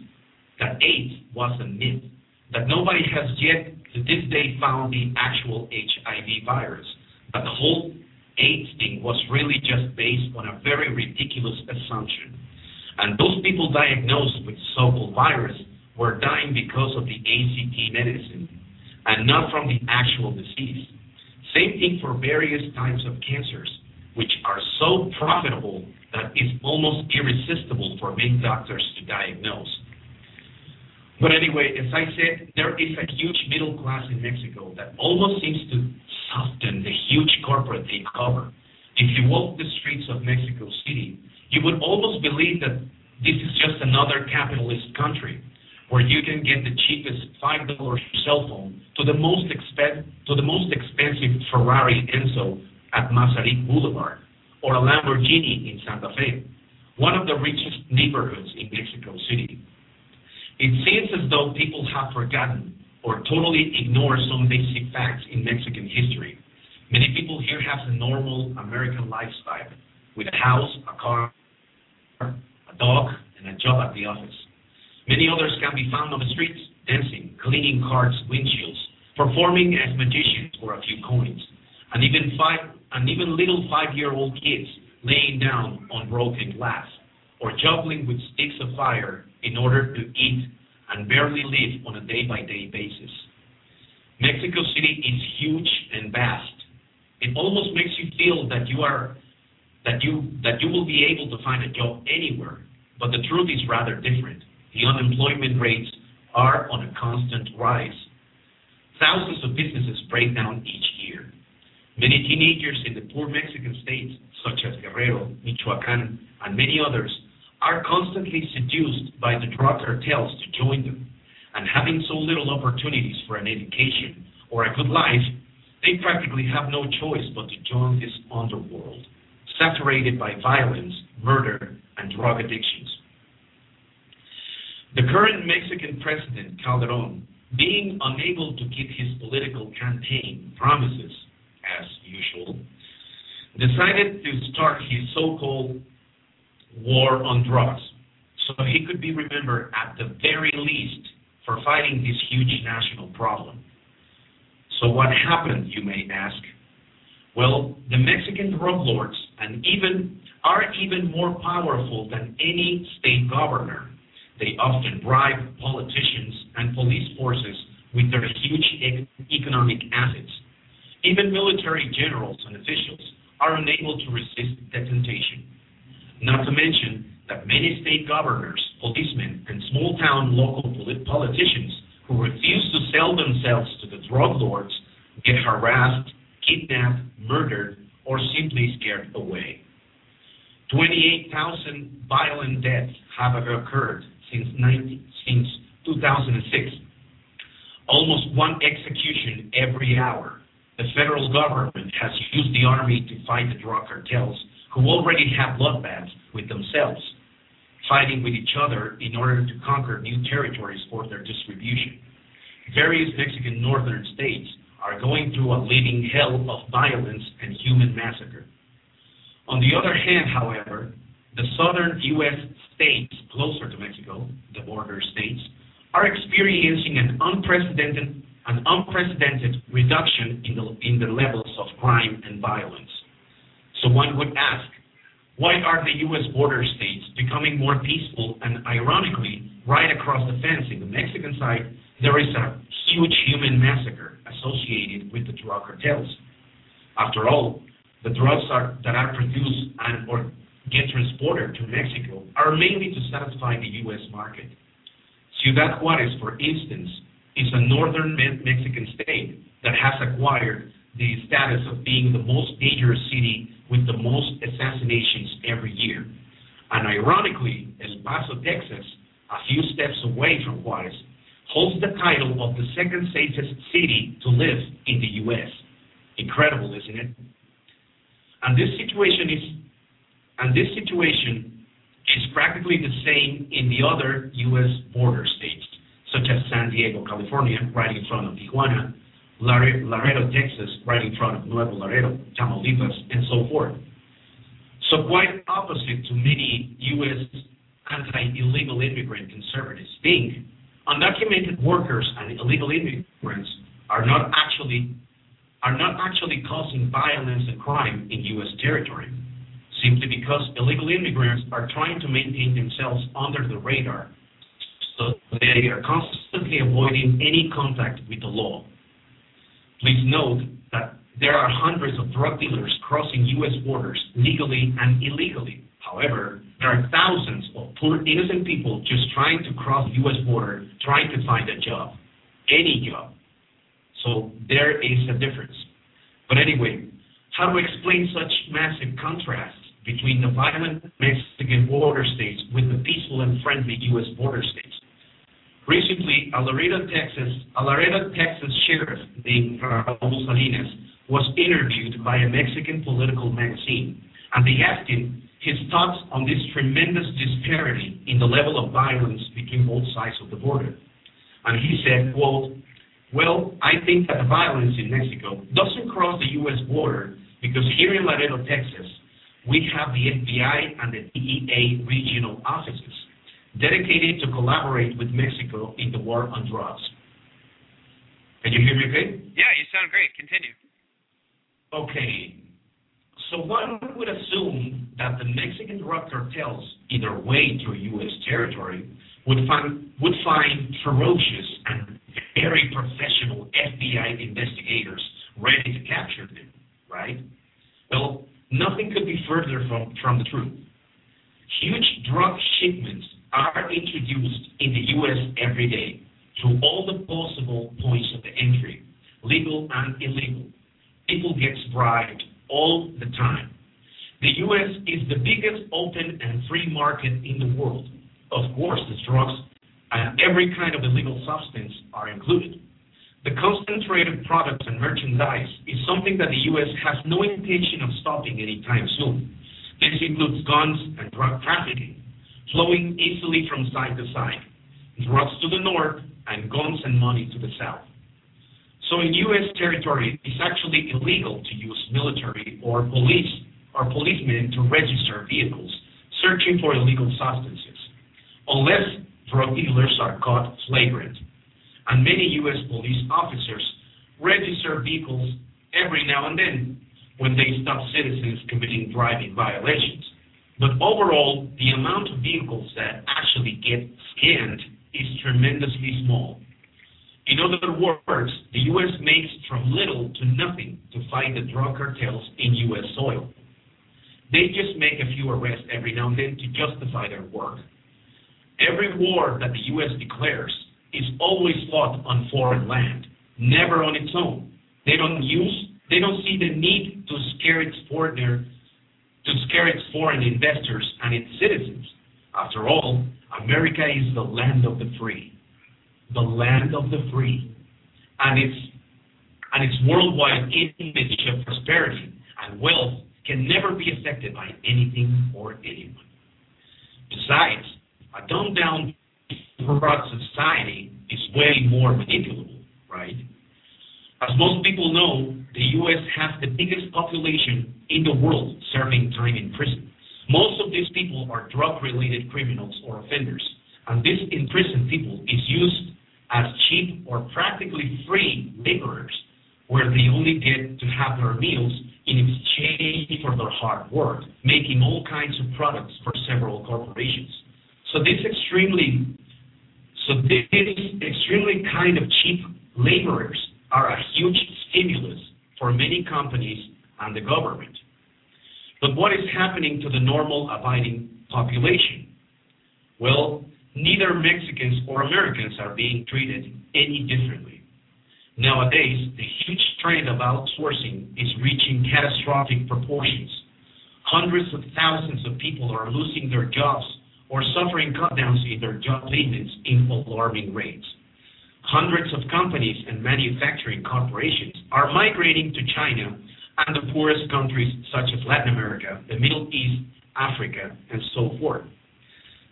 that AIDS was a myth, that nobody has yet to this day found the actual HIV virus, that the whole AIDS thing was really just based on a very ridiculous assumption. And those people diagnosed with so-called virus were dying because of the AZT medicine and not from the actual disease. Same thing for various types of cancers, which are so profitable that it's almost irresistible for many doctors to diagnose. But anyway, as I said, there is a huge middle class in Mexico that almost seems to soften the huge corporate takeover. If you walk the streets of Mexico City, you would almost believe that this is just another capitalist country where you can get the cheapest five dollar cell phone to the most the expensive Ferrari Enzo at Masaryk Boulevard or a Lamborghini in Santa Fe, one of the richest neighborhoods in Mexico City. It seems as though people have forgotten or totally ignore some basic facts in Mexican history. Many people here have a normal American lifestyle with a house, a car, a dog, and a job at the office. Many others can be found on the streets, dancing, cleaning cars' windshields, performing as magicians for a few coins, and even five and even little five-year-old kids laying down on broken glass, or juggling with sticks of fire in order to eat and barely live on a day-by-day basis. Mexico City is huge and vast. It almost makes you feel that you are that you that you will be able to find a job anywhere, but the truth is rather different. The unemployment rates are on a constant rise. Thousands of businesses break down each year. Many teenagers in the poor Mexican states, such as Guerrero, Michoacan, and many others, are constantly seduced by the drug cartels to join them. And having so little opportunities for an education or a good life, they practically have no choice but to join this underworld, saturated by violence, murder, and drug addictions. The current Mexican president, Calderon, being unable to keep his political campaign promises, as usual, decided to start his so-called war on drugs so he could be remembered at the very least for fighting this huge national problem. So what happened, you may ask? Well, the Mexican drug lords and even are even more powerful than any state governor. They often bribe politicians and police forces with their huge economic assets. Even military generals and officials are unable to resist the temptation. Not to mention that many state governors, policemen, and small town local politicians who refuse to sell themselves to the drug lords get harassed, kidnapped, murdered, or simply scared away. 28,000 violent deaths have occurred since, 2006. Almost one execution every hour. The federal government has used the army to fight the drug cartels who already have bloodbaths with themselves, fighting with each other in order to conquer new territories for their distribution. Various Mexican northern states are going through a living hell of violence and human massacre. On the other hand, however, the southern U.S. states closer to Mexico, the border states, are experiencing an unprecedented, an unprecedented reduction in the, in the levels of crime and violence. So one would ask, why are the U.S. border states becoming more peaceful? And ironically, right across the fence in the Mexican side, there is a huge human massacre associated with the drug cartels. After all, the drugs are, that are produced and or get transported to Mexico are mainly to satisfy the U.S. market. Ciudad Juarez, for instance, is a northern Mexican state that has acquired the status of being the most dangerous city with the most assassinations every year. And ironically, El Paso, Texas, a few steps away from Juarez, holds the title of the second safest city to live in the U.S. Incredible, isn't it? And this situation is, and this situation is practically the same in the other U.S. border states, such as San Diego, California, right in front of Tijuana, Laredo, Texas, right in front of Nuevo Laredo, Tamaulipas, and so forth. So quite opposite to many U.S. anti-illegal immigrant conservatives think, undocumented workers and illegal immigrants are not actually are not actually causing violence and crime in U.S. territory, simply because illegal immigrants are trying to maintain themselves under the radar, so they are constantly avoiding any contact with the law. Please note that there are hundreds of drug dealers crossing U.S. borders legally and illegally. However, there are thousands of poor innocent people just trying to cross the U.S. border, trying to find a job, any job. So there is a difference. But anyway, how to explain such massive contrasts between the violent Mexican border states with the peaceful and friendly U.S. border states? Recently, a Laredo, Texas, a Laredo, Texas sheriff named Raul Salinas was interviewed by a Mexican political magazine, and they asked him his thoughts on this tremendous disparity in the level of violence between both sides of the border. And he said, quote, well, I think that the violence in Mexico doesn't cross the U.S. border because here in Laredo, Texas, we have the FBI and the DEA regional offices dedicated to collaborate with Mexico in the war on drugs. Can you hear me okay? Yeah, you sound great. Continue. Okay. So one would assume that the Mexican drug cartels, either way through U.S. territory, would find would find ferocious and very professional FBI investigators ready to capture them, right? Well, nothing could be further from, from the truth. Huge drug shipments are introduced in the U.S. every day through all the possible points of entry, legal and illegal. People get bribed all the time. The U.S. is the biggest open and free market in the world. Of course, the drugs and every kind of illegal substance are included. The concentrated products and merchandise is something that the U.S. has no intention of stopping anytime soon. This includes guns and drug trafficking, flowing easily from side to side, drugs to the north and guns and money to the south. So in U.S. territory, it's actually illegal to use military or police or policemen to register vehicles searching for illegal substances, unless drug dealers are caught flagrant and many U.S. police officers register vehicles every now and then when they stop citizens committing driving violations. But overall, the amount of vehicles that actually get scanned is tremendously small. In other words, the U.S. makes from little to nothing to fight the drug cartels in U.S. soil. They just make a few arrests every now and then to justify their work. Every war that the U.S. declares is always fought on foreign land, never on its own. They don't use, they don't see the need to scare its foreigner, to scare its foreign investors and its citizens. After all, America is the land of the free, the land of the free, and its and its worldwide image of prosperity and wealth can never be affected by anything or anyone. Besides, a dumbed down corrupt society is way more manipulable, right? As most people know, the U.S. has the biggest population in the world serving time in prison. Most of these people are drug-related criminals or offenders, and this imprisoned people is used as cheap or practically free laborers, where they only get to have their meals in exchange for their hard work, making all kinds of products for several corporations. So this extremely so these extremely kind of cheap laborers are a huge stimulus for many companies and the government. But what is happening to the normal abiding population? Well, neither Mexicans or Americans are being treated any differently. Nowadays, the huge trend of outsourcing is reaching catastrophic proportions. Hundreds of thousands of people are losing their jobs or suffering cutdowns in their job payments in alarming rates. Hundreds of companies and manufacturing corporations are migrating to China and the poorest countries such as Latin America, the Middle East, Africa, and so forth.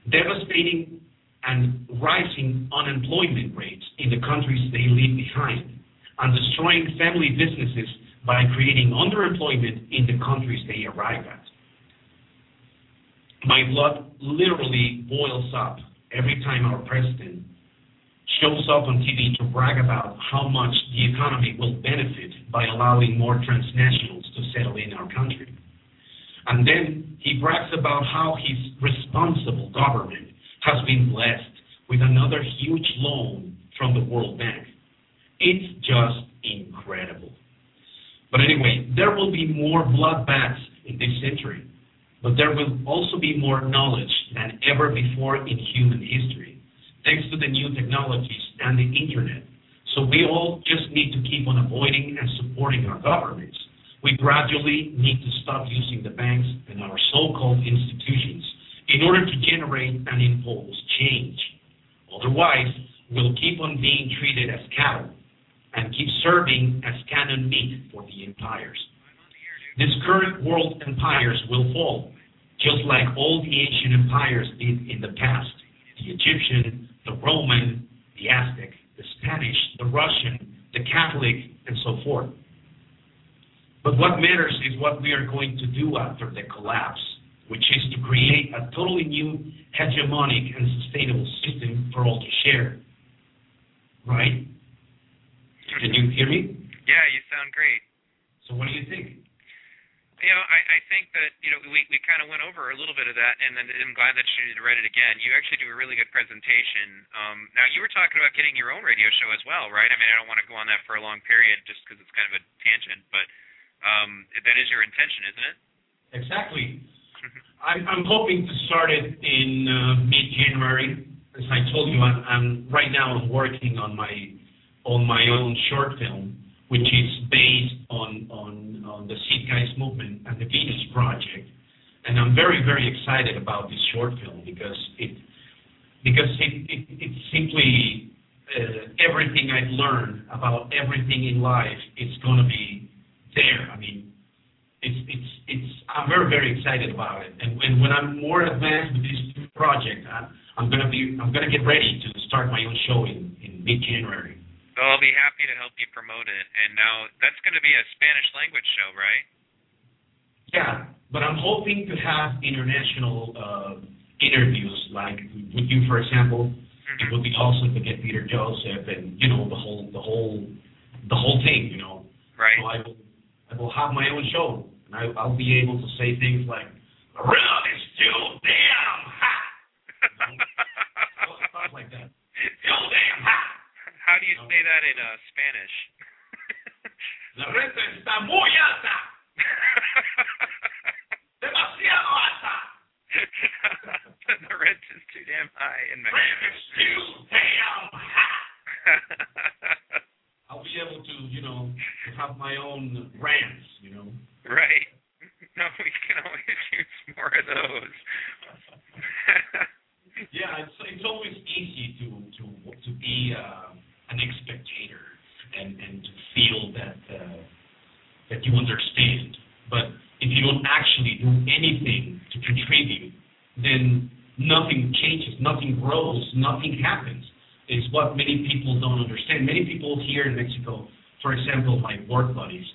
Devastating and rising unemployment rates in the countries they leave behind, and destroying family businesses by creating underemployment in the countries they arrive at my blood literally boils up every time our president shows up on TV to brag about how much the economy will benefit by allowing more transnationals to settle in our country. And then he brags about how his responsible government has been blessed with another huge loan from the World Bank. It's just incredible. But anyway, there will be more bloodbaths in this century but there will also be more knowledge than ever before in human history, thanks to the new technologies and the internet. So we all just need to keep on avoiding and supporting our governments. We gradually need to stop using the banks and our so-called institutions in order to generate and impose change. Otherwise, we'll keep on being treated as cattle and keep serving as cannon meat for the empires. These current world empires will fall, just like all the ancient empires did in the past the Egyptian, the Roman, the Aztec, the Spanish, the Russian, the Catholic, and so forth. But what matters is what we are going to do after the collapse, which is to create a totally new hegemonic and sustainable system for all to share. Right? Can you hear me? Yeah, you sound great. So what do you think? You know, I, I think that you know we we kind of went over a little bit of that, and then I'm glad that you read it again. You actually do a really good presentation. Um, now you were talking about getting your own radio show as well, right? I mean, I don't want to go on that for a long period just because it's kind of a tangent, but um, that is your intention, isn't it? Exactly. I'm, hoping to start it in uh, mid-January. As I told you, I'm, I'm right now I'm working on my on my own short film, which is based on on the Zeitgeist movement and the Venus Project. And I'm very, very excited about this short film because it because it, it it's simply uh, everything I've learned about everything in life is going to be there. I mean, it's it's it's. I'm very very excited about it. And when when I'm more advanced with this project, I, I'm gonna be I'm gonna get ready to start my own show in in mid January. Well, I'll be happy to help you promote it. And now that's going to be a Spanish language show, right? Yeah, but I'm hoping to have international uh, interviews, like with you, for example. Mm-hmm. It would be awesome to get Peter Joseph and you know the whole the whole the whole thing, you know. Right. So I will I will have my own show, and I, I'll be able to say things like, "The real is too damn hot," stuff like that. Too damn hot. How do you say that in uh, Spanish? La renta está muy alta, demasiado alta. the rent is too damn high in Rent is too damn hot. I'll be able to, you know, have my own rants, you know. right. No, we can always use more of those. Yeah, it's it's always easy to to to be uh, an spectator and and feel that uh, that you understand. But if you don't actually do anything to contribute, then nothing changes, nothing grows, nothing happens. Is what many people don't understand. Many people here in Mexico, for example, my work buddies,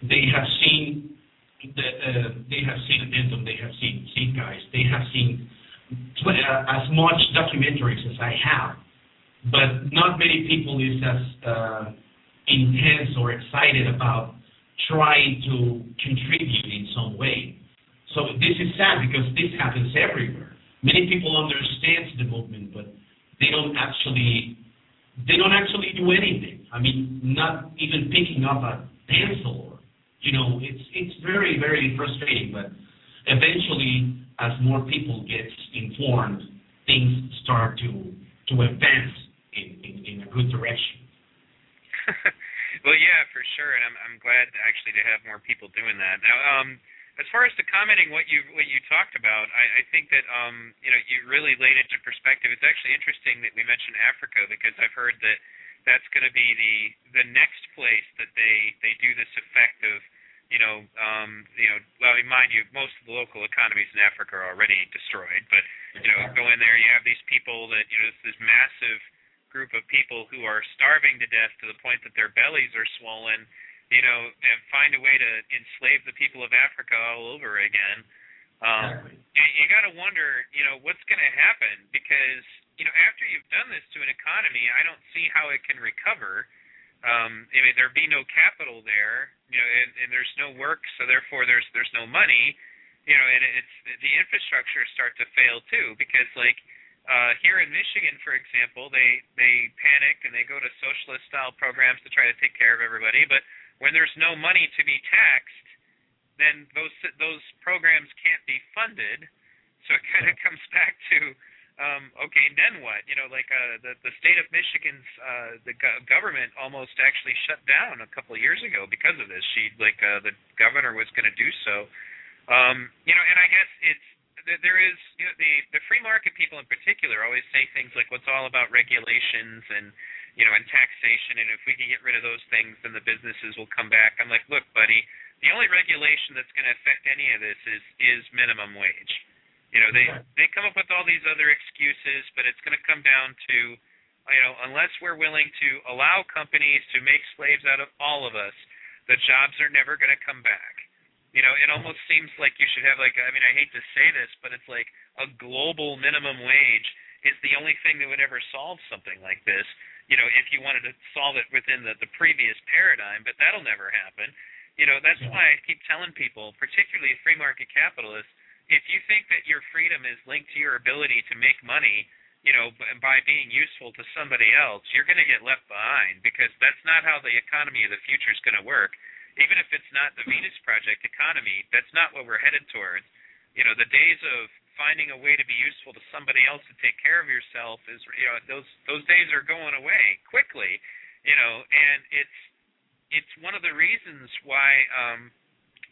they have seen the, uh, they have seen Addendum, they have seen Zeitgeist, they have seen uh, as much documentaries as I have, but not many people is as uh, intense or excited about trying to contribute in some way. So this is sad because this happens everywhere. Many people understand the movement, but they don't actually they don't actually do anything. I mean, not even picking up a pencil. Or, you know, it's it's very very frustrating. But eventually, as more people get informed, things start to to advance in, in, in a good direction. well, yeah, for sure, and I'm I'm glad actually to have more people doing that. Now, um, as far as the commenting what you what you talked about, I, I think that um, you know you really laid it into perspective. It's actually interesting that we mentioned Africa because I've heard that that's going to be the the next place that they they do this effective. You know, um, you know. Well, mind you, most of the local economies in Africa are already destroyed. But you know, go in there, you have these people that you know, this, this massive group of people who are starving to death to the point that their bellies are swollen you know, and find a way to enslave the people of Africa all over again. Um, and you got to wonder, you know, what's going to happen because, you know, after you've done this to an economy, I don't see how it can recover. Um, I mean, there'd be no capital there, you know, and, and there's no work, so therefore there's there's no money, you know, and it's the infrastructure start to fail too because like uh, here in Michigan, for example, they they panic and they go to socialist style programs to try to take care of everybody, but when there's no money to be taxed, then those those programs can't be funded. So it kind of comes back to, um, okay, then what? You know, like uh, the the state of Michigan's uh, the go- government almost actually shut down a couple of years ago because of this. She like uh, the governor was going to do so. Um, you know, and I guess it's there is you know the the free market people in particular always say things like what's all about regulations and you know and taxation and if we can get rid of those things then the businesses will come back. I'm like, look, buddy, the only regulation that's going to affect any of this is is minimum wage. You know, they they come up with all these other excuses, but it's going to come down to you know, unless we're willing to allow companies to make slaves out of all of us, the jobs are never going to come back. You know, it almost seems like you should have like I mean I hate to say this, but it's like a global minimum wage is the only thing that would ever solve something like this. You know, if you wanted to solve it within the the previous paradigm, but that'll never happen. You know, that's Yeah. why I keep telling people, particularly free market capitalists, if you think that your freedom is linked to your ability to make money, you know, by being useful to somebody else, you're going to get left behind because that's not how the economy of the future is going to work. Even if it's not the Venus Project economy, that's not what we're headed towards. You know, the days of finding a way to be useful to somebody else to take care of yourself is, you know, those those days are going away quickly. You know, and it's it's one of the reasons why um,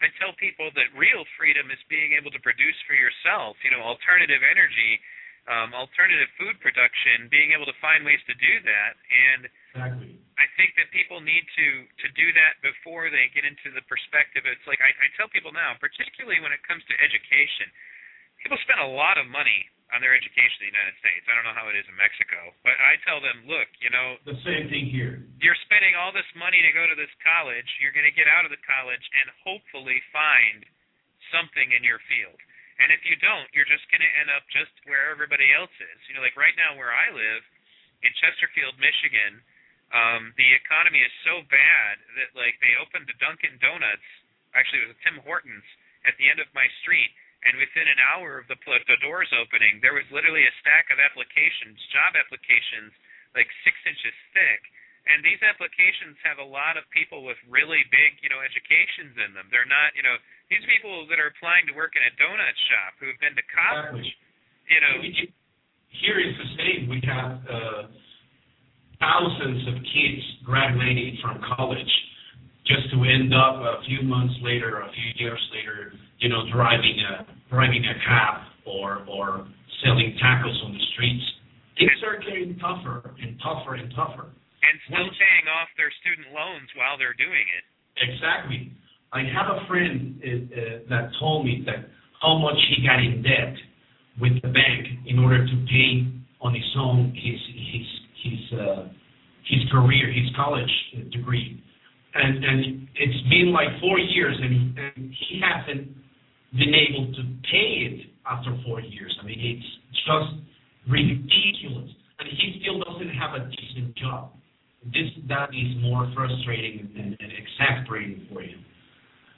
I tell people that real freedom is being able to produce for yourself. You know, alternative energy, um, alternative food production, being able to find ways to do that, and Exactly. I think that people need to to do that before they get into the perspective. It's like I, I tell people now, particularly when it comes to education, people spend a lot of money on their education in the United States. I don't know how it is in Mexico, but I tell them, look, you know, The same thing here. you're spending all this money to go to this college. You're going to get out of the college and hopefully find something in your field. And if you don't, you're just going to end up just where everybody else is. You know, like right now where I live in Chesterfield, Michigan, um, the economy is so bad that like they opened a Dunkin' Donuts. Actually, it was a Tim Hortons at the end of my street, and within an hour of the the doors opening, there was literally a stack of applications, job applications, like six inches thick. And these applications have a lot of people with really big, you know, educations in them. They're not, you know, these people that are applying to work in a donut shop who have been to college, you know. Here is the same. We have uh, thousands of kids graduating from college just to end up a few months later, a few years later, you know, driving a driving a cab or or selling tacos on the streets. Things are getting tougher and tougher and tougher. and still paying off their student loans while they're doing it. Exactly. I have a friend uh, uh, that told me that how much he got in debt with the bank in order to pay on his own his his his uh, his career, his college degree, and and it's been like four years, and he, and he hasn't been able to pay it after four years. I mean, it's just ridiculous, and he still doesn't have a decent job. This that is more frustrating and, and exasperating for him.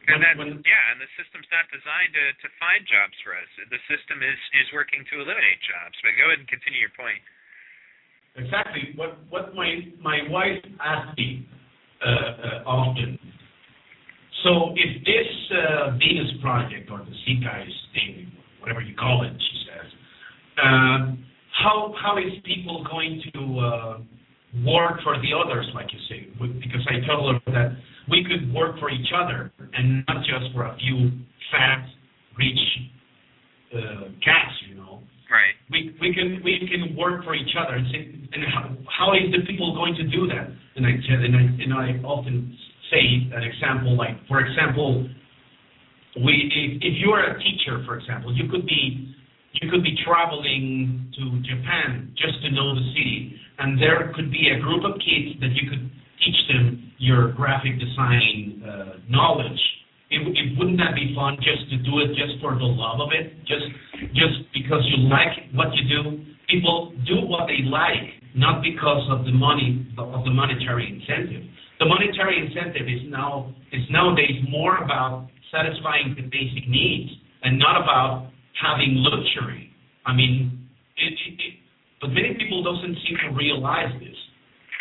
And that, when- yeah, and the system's not designed to, to find jobs for us. The system is, is working to eliminate jobs. But go ahead and continue your point. Exactly. What what my my wife asked me uh, uh, often. So if this uh, Venus project or the Zeitgeist thing, whatever you call it, she says, uh, how how is people going to uh, work for the others, like you say? Because I told her that we could work for each other and not just for a few fat, rich uh, cats, you know Right. we we can we can work for each other and say and how, how is the people going to do that and I and I and I often say an example like for example we if, if you are a teacher for example you could be you could be traveling to Japan just to know the city and there could be a group of kids that you could teach them your graphic design uh, knowledge it, it wouldn't that be fun just to do it just for the love of it just just because you like what you do. People do what they like, not because of the money of the monetary incentive. The monetary incentive is now is nowadays more about satisfying the basic needs and not about having luxury. I mean, it, it, it, but many people doesn't seem to realize this.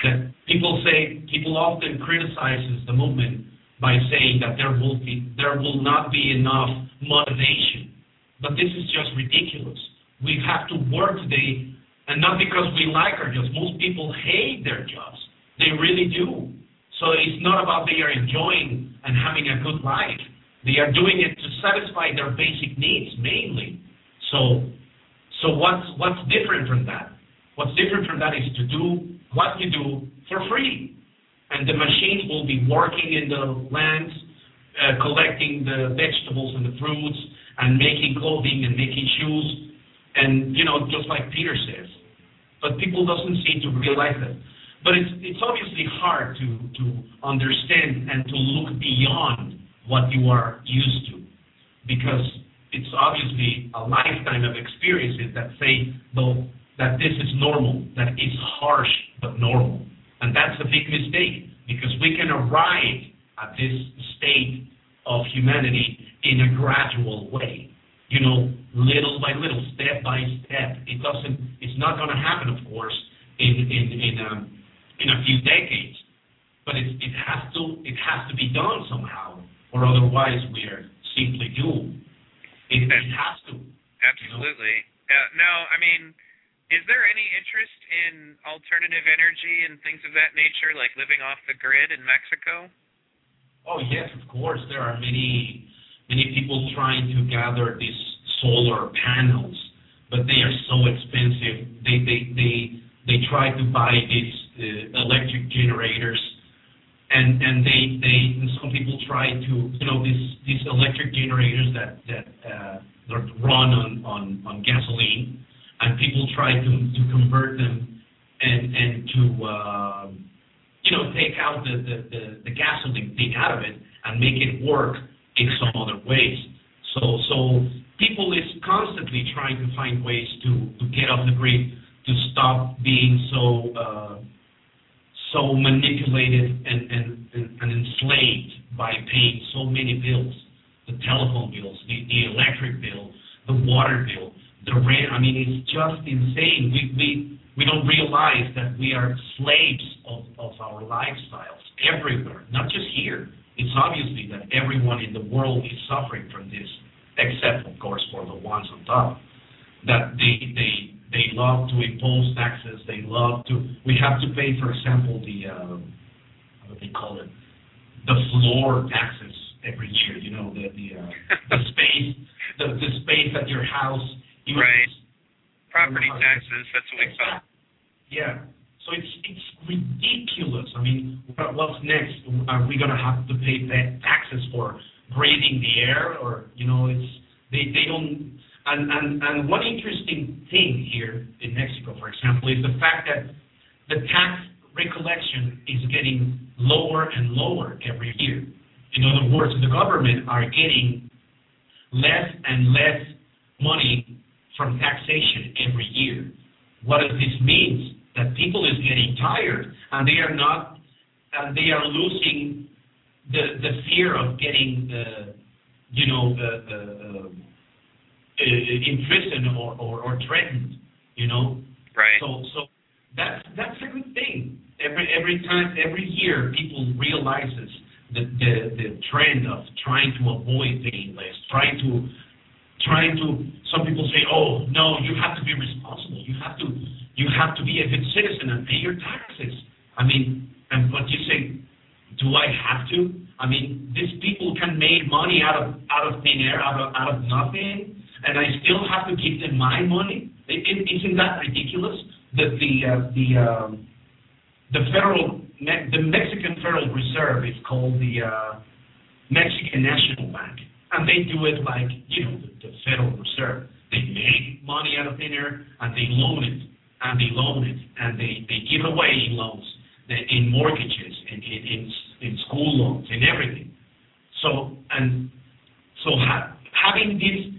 That people say people often criticizes the movement by saying that there will be there will not be enough motivation but this is just ridiculous. We have to work today, and not because we like our jobs. Most people hate their jobs. They really do. So it's not about they are enjoying and having a good life. They are doing it to satisfy their basic needs mainly. So, so what's what's different from that? What's different from that is to do what you do for free, and the machines will be working in the lands, uh, collecting the vegetables and the fruits, and making clothing and making shoes, and you know, just like Peter says. But people doesn't seem to realize that. But it's it's obviously hard to to understand and to look beyond what you are used to, because it's obviously a lifetime of experiences that say though that this is normal, that it's harsh but normal, and that's a big mistake because we can arrive at this state of humanity in a gradual way. You know, little by little, step by step. It doesn't. It's not going to happen, of course, in in in um, in a few decades. But it it has to it has to be done somehow, or otherwise we are simply doomed. It, it has to. Absolutely. Uh, now, I mean, is there any interest in alternative energy and things of that nature, like living off the grid in Mexico? Oh yes, of course. There are many many people trying to gather these solar panels, but they are so expensive. They they they they try to buy these uh, electric generators, and and they they and some people try to you know these these electric generators that that uh, run on on on gasoline, and people try to to convert them and and to uh, you know take out the, the the the gasoline thing out of it and make it work in some other ways. So so people is constantly trying to find ways to to get off the grid, to stop being so uh, so manipulated and, and and and enslaved by paying so many bills, the telephone bills, the, the electric bill, the water bill, the rent. I mean, it's just insane. We we we don't realize that we are slaves of, of our lifestyles everywhere, not just here it's obviously that everyone in the world is suffering from this, except, of course, for the ones on top. That they they they love to impose taxes. They love to. We have to pay, for example, the uh, what they call it, the floor taxes every year. You know, the the uh, the space the the space at your house. Right. Property taxes. That's what we call. Yeah. So it's it's ridiculous. I mean, what's next? Are we going to have to pay taxes for breathing the air, or you know, it's they they don't. And and and one interesting thing here in Mexico, for example, is the fact that the tax recollection is getting lower and lower every year. In other words, the government are getting less and less money from taxation every year. What does this mean? that people is getting tired and they are not and they are losing the the fear of getting uh, you know uh, uh, in prison or, or or threatened you know right so so that's that's a good thing every every time every year people realizes the the, the trend of trying to avoid paying less trying to trying to some people say oh no you have to be responsible you have to you have to be a good citizen and pay your taxes. I mean, and but you say, do I have to? I mean, these people can make money out of out of thin air, out of out of nothing, and I still have to give them my money. It, it, isn't that ridiculous? That the uh, the um, the federal the Mexican Federal Reserve is called the uh, Mexican National Bank, and they do it like you know the, the Federal Reserve. They make money out of thin air and they loan it and they loan it and they, they give away in loans in mortgages, in, in, in, school loans, in everything. So and so ha- having this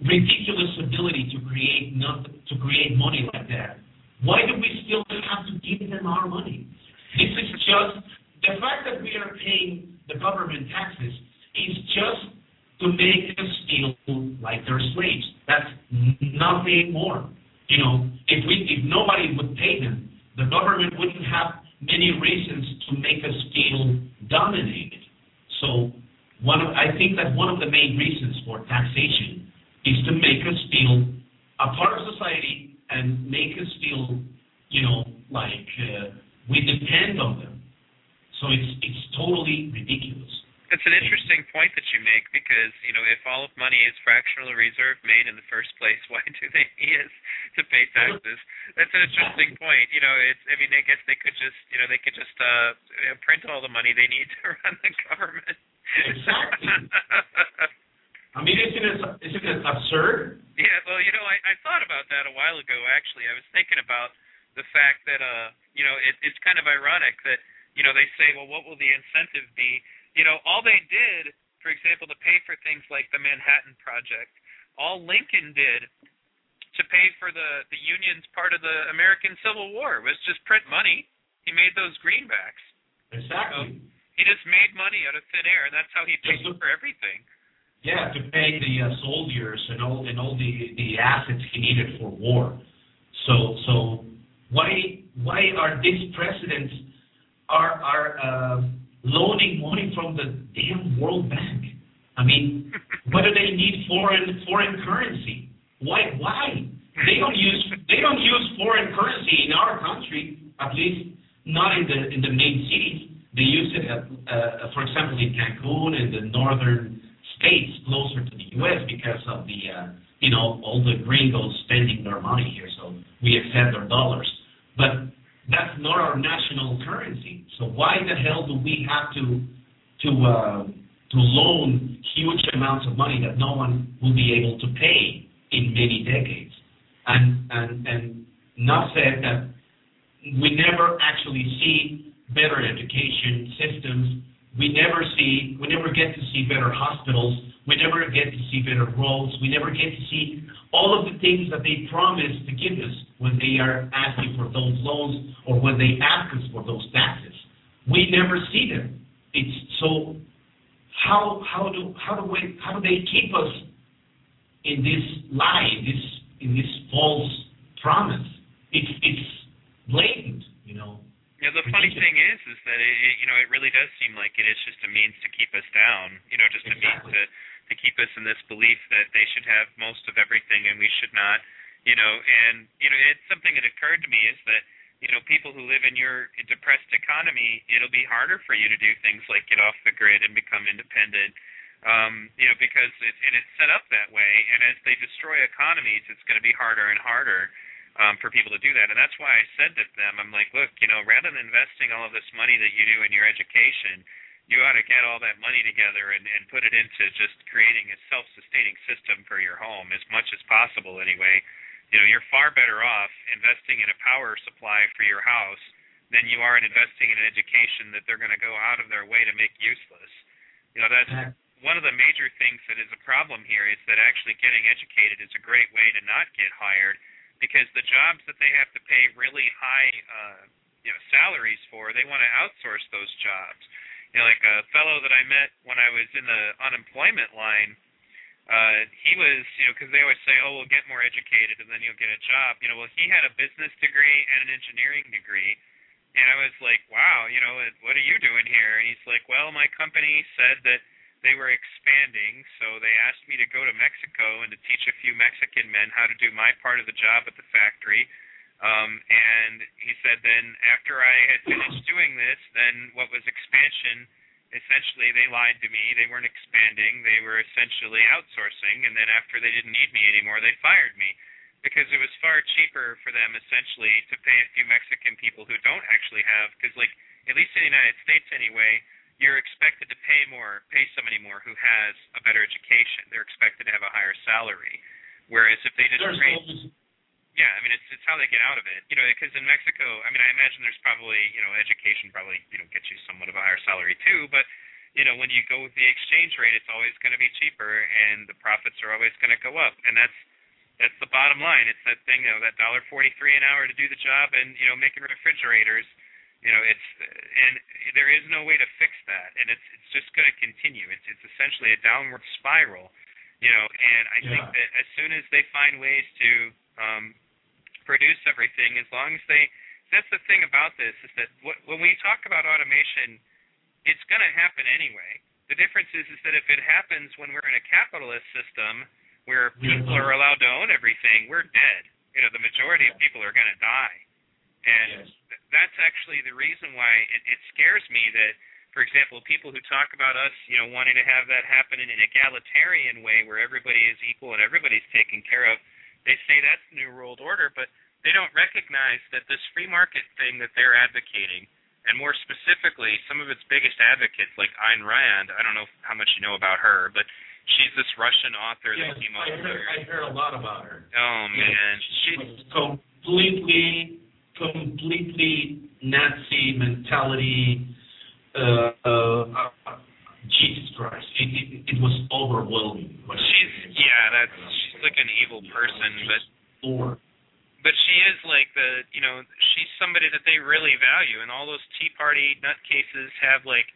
ridiculous ability to create not, to create money like that, why do we still have to give them our money? This is just the fact that we are paying the government taxes is just to make us feel like they're slaves. That's nothing more. You know, if we if nobody would pay them, the government wouldn't have many reasons to make us feel dominated. So one of, I think that one of the main reasons for taxation is to make us feel a part of society and make us feel, you know, like uh, we depend on them. So it's it's totally ridiculous. It's an interesting point that you make because you know if all of money is fractional reserve made in the first place, why do they need us to pay taxes? That's an interesting point. You know, it's I mean I guess they could just you know they could just uh print all the money they need to run the government. Exactly. I mean, isn't it isn't it absurd? Yeah, well, you know, I, I thought about that a while ago. Actually, I was thinking about the fact that uh, you know, it, it's kind of ironic that you know they say, well, what will the incentive be? You know, all they did, for example, to pay for things like the Manhattan Project, all Lincoln did to pay for the the Union's part of the American Civil War was just print money. He made those greenbacks. Exactly. So he just made money out of thin air, and that's how he paid Just- for everything. Yeah, to pay the uh, soldiers and all and all the the assets he needed for war. So so why why are these presidents are are uh, loaning money from the damn World Bank? I mean, what do they need foreign foreign currency? Why why they don't use they don't use foreign currency in our country at least not in the in the main cities. They use it, at, uh, for example, in Cancun and the northern states closer to the U.S. because of the, uh, you know, all the gringos spending their money here, so we accept their dollars. But that's not our national currency. So why the hell do we have to to uh, to loan huge amounts of money that no one will be able to pay in many decades? And and and not said that we never actually see better education systems. We never see, we never get to see better hospitals. We never get to see better roads. We never get to see all of the things that they promise to give us when they are asking for those loans or when they ask us for those taxes. We never see them. It's so how how do how do we how do they keep us in this lie, in this in this false promise? It's it's blatant, you know. Yeah, the funny thing is, is that it, you know, it really does seem like it is just a means to keep us down. You know, just a Exactly. means to to keep us in this belief that they should have most of everything and we should not. You know, and you know, it's something that occurred to me is that you know, people who live in your depressed economy, it'll be harder for you to do things like get off the grid and become independent. Um, you know, because it, and it's set up that way. And as they destroy economies, it's going to be harder and harder um, for people to do that. And that's why I said to them, I'm like, look, you know, rather than investing all of this money that you do in your education, you ought to get all that money together and, and put it into just creating a self-sustaining system for your home as much as possible anyway. You know, you're far better off investing in a power supply for your house than you are in investing in an education that they're going to go out of their way to make useless. You know, that's one of the major things that is a problem here is that actually getting educated is a great way to not get hired because the jobs that they have to pay really high uh, you know salaries for, they want to outsource those jobs. You know, like a fellow that I met when I was in the unemployment line, uh, he was, you know, because they always say, oh, we'll get more educated and then you'll get a job. You know, well, he had a business degree and an engineering degree. And I was like, wow, you know, what are you doing here? And he's like, well, my company said that they were expanding, so they asked me to go to Mexico and to teach a few Mexican men how to do my part of the job at the factory. Um, and he said then after I had finished doing this, then what was expansion, essentially they lied to me. They weren't expanding. They were essentially outsourcing. And then after they didn't need me anymore, they fired me because it was far cheaper for them essentially to pay a few Mexican people who don't actually have, because like at least in the United States anyway, you're expected to pay more, pay somebody more who has a better education. They're expected to have a higher salary. Whereas if they just There's train, always yeah, I mean it's it's how they get out of it. You know, because in Mexico, I mean I imagine there's probably you know education probably you know gets you somewhat of a higher salary too, but you know when you go with the exchange rate, it's always going to be cheaper and the profits are always going to go up, and that's that's the bottom line. It's that thing, you know, that dollar forty three an hour to do the job, and you know making refrigerators. You know, it's and there is no way to fix that, and it's it's just going to continue. It's it's essentially a downward spiral. You know, and I think that as soon as they find ways to um, produce everything, as long as they that's the thing about this is that wh- when we talk about automation, it's going to happen anyway. The difference is is that if it happens when we're in a capitalist system where people are allowed to own everything, we're dead. You know, the majority of people are going to die, and Yes. th- that's actually the reason why it, it scares me that, for example, people who talk about us, you know, wanting to have that happen in an egalitarian way where everybody is equal and everybody's taken care of, they say that's the new world order, but they don't recognize that this free market thing that they're advocating, and more specifically, some of its biggest advocates, like Ayn Rand, I don't know how much you know about her, but she's this Russian author Yes, that came I up heard, I heard a lot about her. Oh man, she was completely, completely Nazi mentality. Uh, uh, Jesus Christ, it, it, it was overwhelming. what she she's did. yeah, that's she's like an person, but but she is like the you know she's somebody that they really value, and all those Tea Party nutcases have like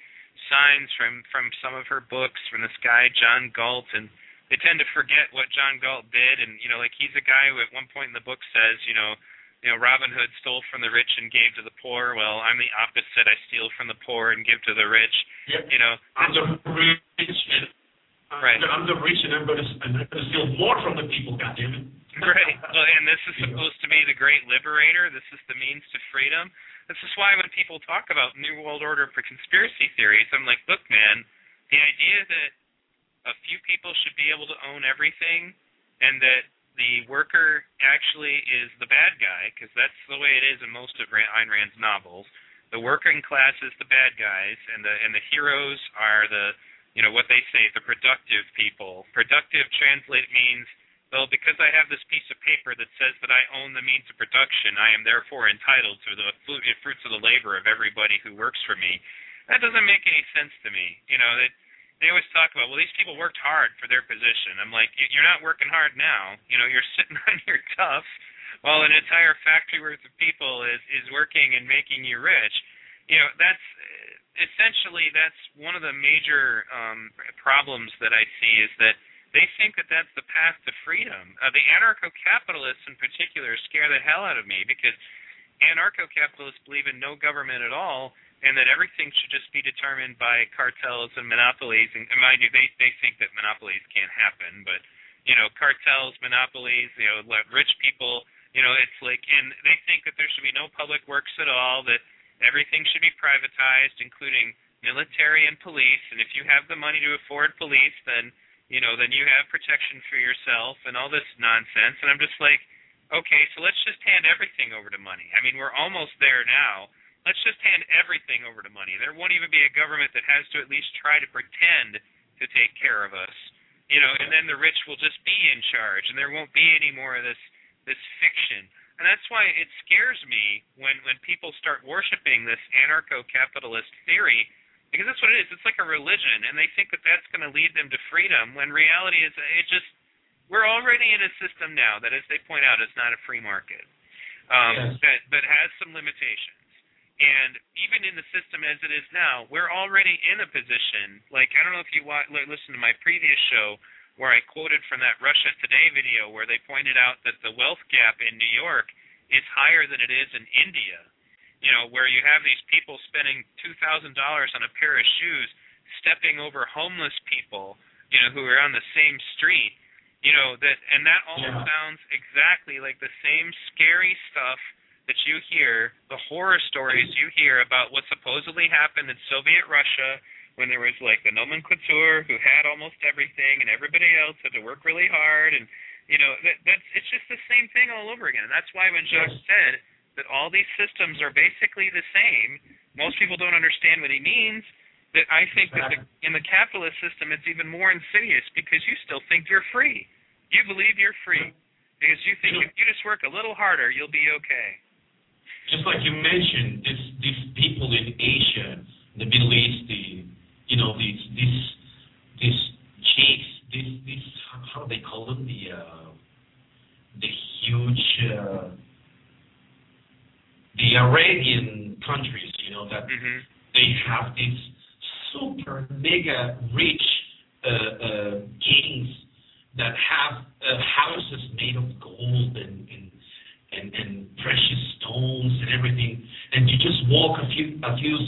signs from from some of her books from this guy John Galt, and they tend to forget what John Galt did. And you know, like he's a guy who at one point in the book says, you know, you know, Robin Hood stole from the rich and gave to the poor. Well, I'm the opposite. I steal from the poor and give to the rich. Yep. You know, I'm the rich. And Right. I'm the rich, and I'm going to I'm going to steal more from the people. God damn it. Right. Well, and this is supposed to be the great liberator. This is the means to freedom. This is why when people talk about New World Order for conspiracy theories, I'm like, look, man, the idea that a few people should be able to own everything and that the worker actually is the bad guy, because that's the way it is in most of Ayn Rand's novels. The working class is the bad guys, and the and the heroes are the, you know, what they say, the productive people. Productive translate means well, because I have this piece of paper that says that I own the means of production, I am therefore entitled to the fruits of the labor of everybody who works for me. That doesn't make any sense to me. You know, that they always talk about, well, these people worked hard for their position. I'm like, you're not working hard now. You know, you're sitting on your duff while an entire factory worth of people is is working and making you rich. You know, that's essentially that's one of the major um problems that I see is that they think that that's the path to freedom. Uh, the anarcho-capitalists, in particular, scare the hell out of me because anarcho-capitalists believe in no government at all, and that everything should just be determined by cartels and monopolies. And, and mind you, they they think that monopolies can't happen, but you know, cartels, monopolies, you know, rich people. You know, it's like, and they think that there should be no public works at all. That everything should be privatized, including military and police. And if you have the money to afford police, then you know, then you have protection for yourself and all this nonsense. And I'm just like, okay, so let's just hand everything over to money. I mean, we're almost there now. Let's just hand everything over to money. There won't even be a government that has to at least try to pretend to take care of us. You know, and then the rich will just be in charge and there won't be any more of this this fiction. And that's why it scares me when when people start worshiping this anarcho-capitalist theory because that's what it is. It's like a religion, and they think that that's going to lead them to freedom. When reality is, it just we're already in a system now that, as they point out, is not a free market, um, Yes. that that has some limitations. And even in the system as it is now, we're already in a position. Like I don't know if you wa- li- listened to my previous show where I quoted from that Russia Today video where they pointed out that the wealth gap in New York is higher than it is in India you know, where you have these people spending two thousand dollars on a pair of shoes, stepping over homeless people, you know, who are on the same street, you know, that and that all Yeah. sounds exactly like the same scary stuff that you hear, the horror stories you hear about what supposedly happened in Soviet Russia when there was like the nomenclature who had almost everything and everybody else had to work really hard and you know, that that's it's just the same thing all over again. And that's why when Jacque Yes. said that all these systems are basically the same. Most people don't understand what he means. That I think that the, in the capitalist system, it's even more insidious because you still think you're free. You believe you're free because you think if you just work a little harder, you'll be okay. just like you mentioned, this, these people in Asia, the Middle East, the you know these these these chiefs, these these how do they call them the uh, the huge uh, the Arabian countries, you know that hmm they have these super mega rich uh, uh, kings that have uh, houses made of gold and, and and and precious stones and everything, and you just walk a few a few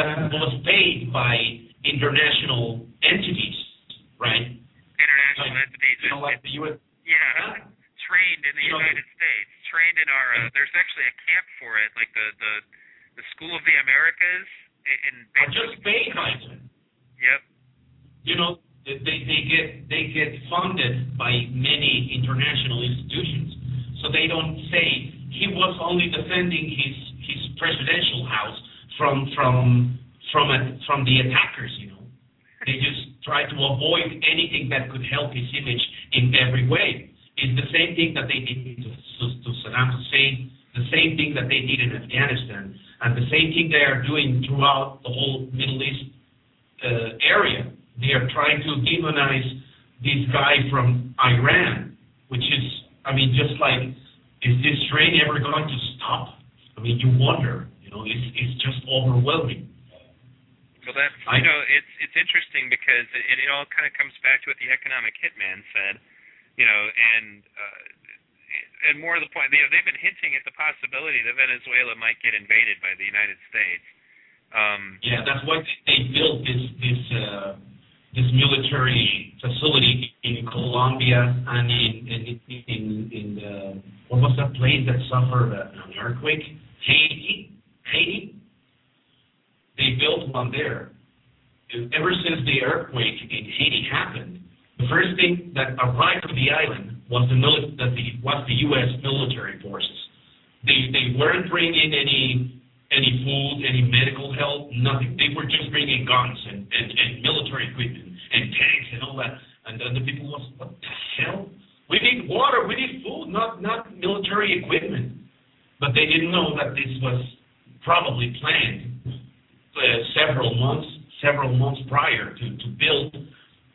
that was paid by international entities, right? International Like, entities. You know, like the U.S. yeah. Trained in the You know, United States. Trained in our. Uh, there's actually a camp for it, like the the the School of the Americas. In, in are just paid by them. Yep. you know, they they get they get funded by many international institutions. So they don't say he was only defending his his presidential house from from from a, from the attackers. You know, they just try to avoid anything that could help his image in every way. It's the same thing that they did to, to, to Saddam Hussein, the same thing that they did in Afghanistan, and the same thing they are doing throughout the whole Middle East uh, area. They are trying to demonize this guy from Iran, which is, I mean, just like, is this train ever going to stop? I mean, you wonder. You know, it's it's just overwhelming. Well, that's I- you know, it's it's interesting because it, it all kind of comes back to what the economic hitman said, you know, and uh, and more to the point, you know, they've been hinting at the possibility that Venezuela might get invaded by the United States. Um, Yeah, that's why they built this this uh, this military facility in Colombia and in in in, in the, what was that place that suffered an earthquake? Haiti. Haiti. They built one there. And Ever since the earthquake in Haiti happened, the first thing that arrived to the island was the mili- that the was the U.S. military forces. They they weren't bringing any any food, any medical help, nothing. They were just bringing guns and, and, and military equipment and tanks and all that. And then the people was, what the hell? We need water, we need food, not not military equipment. But they didn't know that this was probably planned uh, several months, several months prior to, to build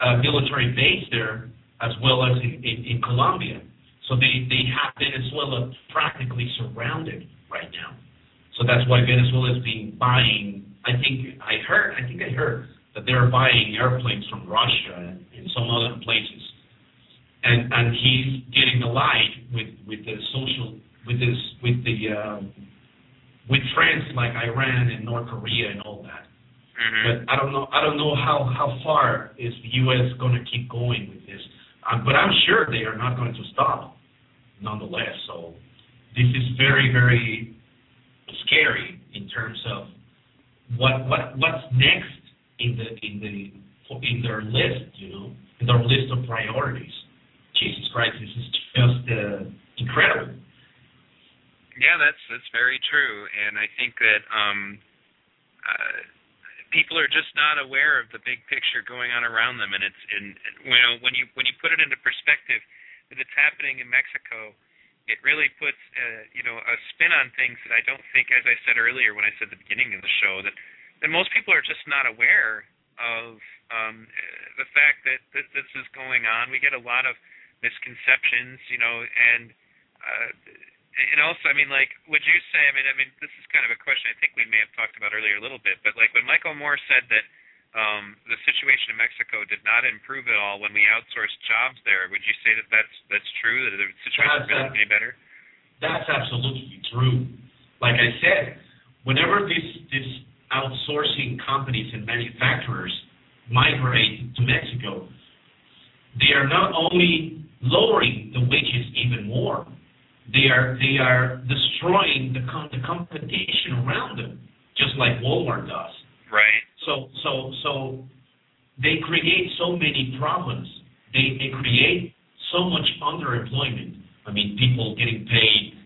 a military base there, as well as in, in, in Colombia. So they, they have Venezuela practically surrounded right now. So that's why Venezuela is being buying. I think I heard. I think I heard that they're buying airplanes from Russia and, and some other places. And and he's getting allied with with the social with this with the um, with friends like Iran and North Korea and all that. mhm. But I don't know. I don't know how how far is the U.S. going to keep going with this. Um, but I'm sure they are not going to stop, nonetheless. So this is very very scary in terms of what what what's next in the in the in their list, you know, in their list of priorities. Jesus Christ, this is just uh, incredible. Yeah, that's that's very true, and I think that um, uh, people are just not aware of the big picture going on around them, and it's and you know when you when you put it into perspective that it's happening in Mexico, it really puts uh, you know a spin on things that I don't think, as I said earlier when I said the beginning of the show, that that most people are just not aware of um, the fact that, that this is going on. We get a lot of misconceptions, you know, and uh, and also, I mean, like, would you say? I mean, I mean, this is kind of a question I think we may have talked about earlier a little bit, but like when Michael Moore said that um, the situation in Mexico did not improve at all when we outsourced jobs there, would you say that that's that's true? That the situation really any better? That's absolutely true. Like I said, whenever this this outsourcing companies and manufacturers migrate to Mexico, they are not only lowering the wages even more they are they are destroying the com- the competition around them, just like Walmart does. Right. So so so they create so many problems. They they create so much underemployment. I mean, people getting paid,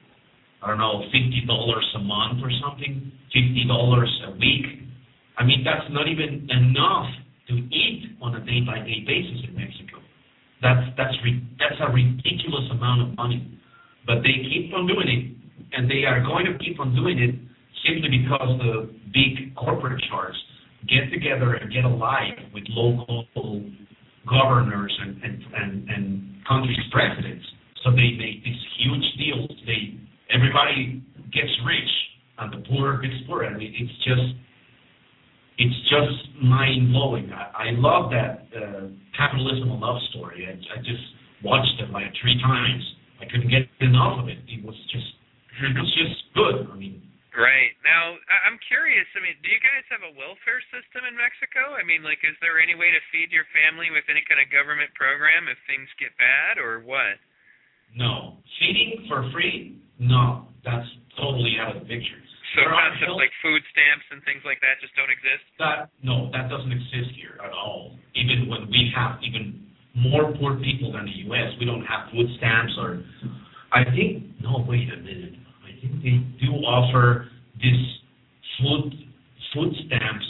I don't know, fifty dollars a month or something, fifty dollars a week. I mean, that's not even enough to eat on a day by day basis in Mexico. That's that's re- that's a ridiculous amount of money. But they keep on doing it, and they are going to keep on doing it simply because the big corporate sharks get together and get allied with local governors and, and, and, and countries' presidents. So they make these huge deals. They everybody gets rich and the poor gets poorer. I mean, it's just it's just mind blowing. I, I love that uh, capitalism love story. I, I just watched it like three times I couldn't get enough of it. It was just it was just good. I mean. Right now, I'm curious. I mean, do you guys have a welfare system in Mexico? I mean, like, is there any way to feed your family with any kind of government program if things get bad, or what? No, feeding for free. No, that's totally out of the picture. So concepts like food stamps and things like that just don't exist. That no, that doesn't exist here at all. Even when we have even more poor people than the U.S. We don't have food stamps or. I think no. Wait a minute. I think they do offer this food food stamps.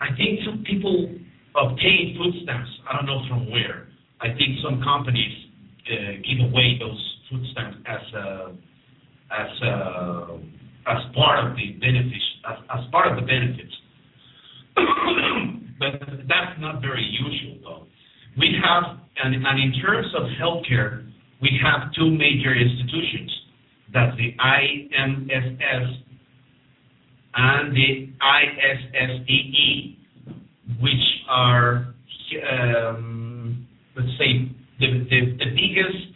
I think some people obtain food stamps. I don't know from where. I think some companies uh, give away those food stamps as a, as a, as part of the benefits as, as part of the benefits. but that's not very usual though. We have, and, in terms of healthcare, we have two major institutions. That's the IMSS and the ISSSTE, which are, um, let's say, the, biggest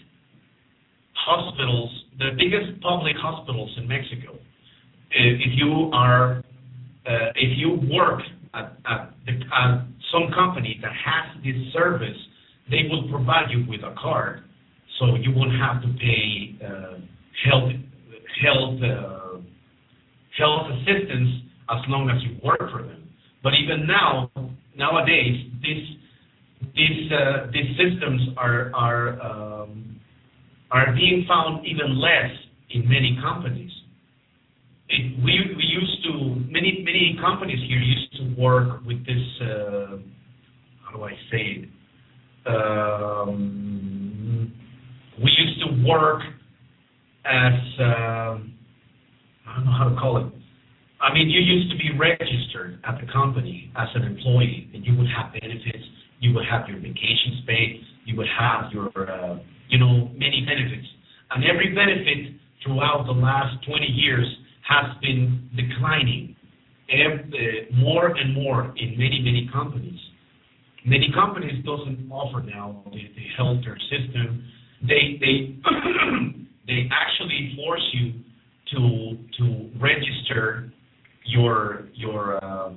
hospitals, the biggest public hospitals in Mexico. If you are, uh, if you work at, at, the, at some company that has this service, they will provide you with a card, so you won't have to pay uh, health health uh, health assistance as long as you work for them. But even now, nowadays, these these uh, these systems are are um, are being found even less in many companies. It, we we used to many many companies here used to work with this uh, how do I say it? Um, we used to work as uh, I don't know how to call it. I mean, you used to be registered at the company as an employee, and you would have benefits. You would have your vacation pay. You would have your, uh, you know, many benefits. And every benefit throughout the last 20 years has been declining uh, more and more in many, many companies. Many companies doesn't offer now the, healthcare system. They they they actually force you to to register your your uh,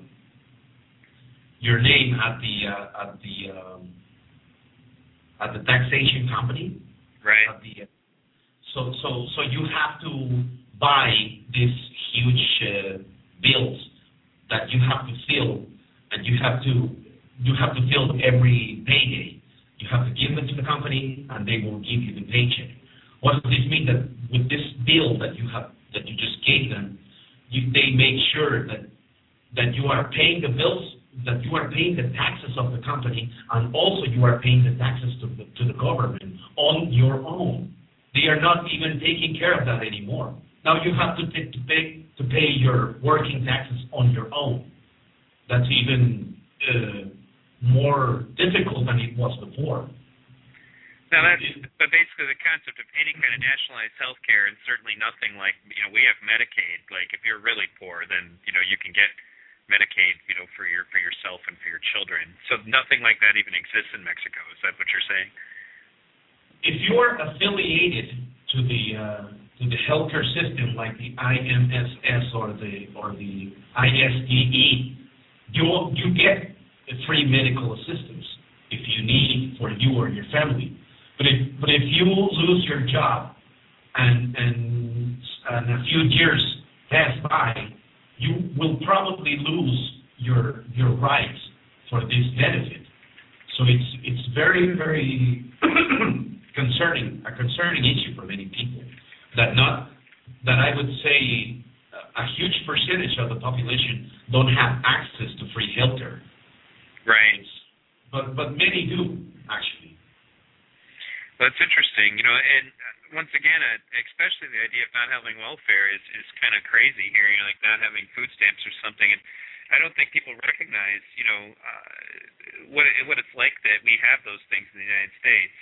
your name at the uh, at the um, at the taxation company. Right. The, so so so you have to buy these huge uh, bills that you have to fill, and you have to you have to fill every payday. You have to give it to the company, and they will give you the paycheck. What does this mean? That with this bill that you have that you just gave them, you, they make sure that that you are paying the bills, that you are paying the taxes of the company, and also you are paying the taxes to the, to the government on your own. They are not even taking care of that anymore. Now you have to, t- to pay to pay your working taxes on your own. That's even uh, more difficult than it was before. Now that's but basically the concept of any kind of nationalized health care is certainly nothing like you know we have Medicaid. Like if you're really poor, then you know you can get Medicaid, you know, for your for yourself and for your children. So nothing like that even exists in Mexico. Is that what you're saying? If you're affiliated to the uh, to the healthcare system like the IMSS or the or the ISSSTE, you you get free medical assistance if you need for you or your family. But if but if you lose your job and and, and a few years pass by, you will probably lose your your rights for this benefit. So it's it's very very concerning a concerning issue for many people that not that I would say a huge percentage of the population don't have access to free healthcare. Right. But but many do actually. Well, that's interesting. You know, and uh, once again, uh, especially the idea of not having welfare is is kind of crazy here. You know, like not having food stamps or something, and I don't think people recognize, you know, uh, what what it's like that we have those things in the United States.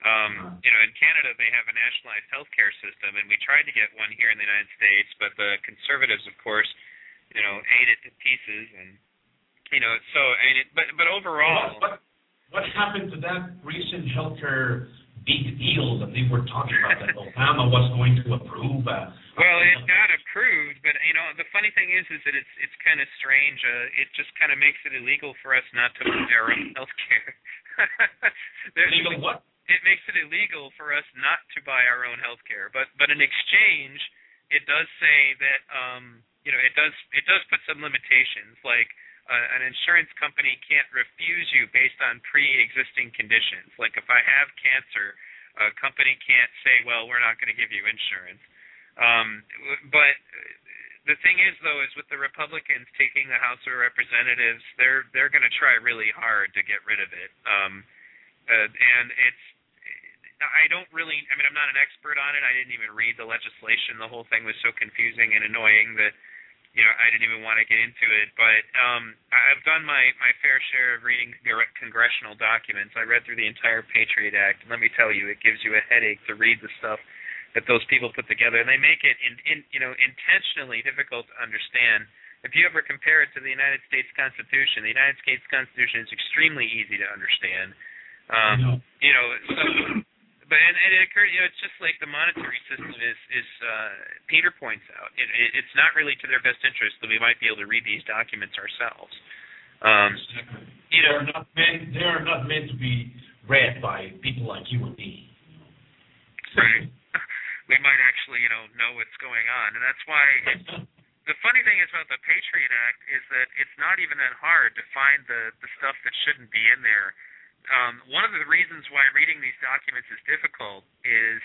Um, you know, in Canada they have a nationalized healthcare system, and we tried to get one here in the United States, but the conservatives, of course, you know, ate it to pieces, and you know, so I mean, it, but but overall, what, what happened to that recent healthcare big deal that they were talking about that Obama was going to approve? Uh, well, it got approved, but you know, the funny thing is, is that it's it's kind of strange. Uh, it just kind of makes it illegal for us not to buy our own health care. Illegal what? It makes it illegal for us not to buy our own health care. But but in exchange, it does say that um, you know it does it does put some limitations like. Uh, an insurance company can't refuse you based on pre-existing conditions. Like if I have cancer, a company can't say, "Well, we're not going to give you insurance." Um, but the thing is, though, is with the Republicans taking the House of Representatives, they're they're going to try really hard to get rid of it. Um, uh, and it's I don't really. I mean, I'm not an expert on it. I didn't even read the legislation. The whole thing was so confusing and annoying that you know I didn't even want to get into it. But um, I've done my my fair share of reading congressional documents. I read through the entire Patriot Act, let me tell you, it gives you a headache to read the stuff that those people put together, and they make it in, in you know intentionally difficult to understand. If you ever compare it to the United States Constitution, the United States Constitution is extremely easy to understand. Um, you know, so but and, and it occurred, you know, it's just like the monetary system is is uh, Peter points out. It, it, it's not really to their best interest that we might be able to read these documents ourselves. Um, you know, they're not meant. They are not meant to be read by people like you and me. Right. we might actually, you know, know what's going on, and that's why. It's, the funny thing is about the Patriot Act is that it's not even that hard to find the the stuff that shouldn't be in there um, one of the reasons why reading these documents is difficult is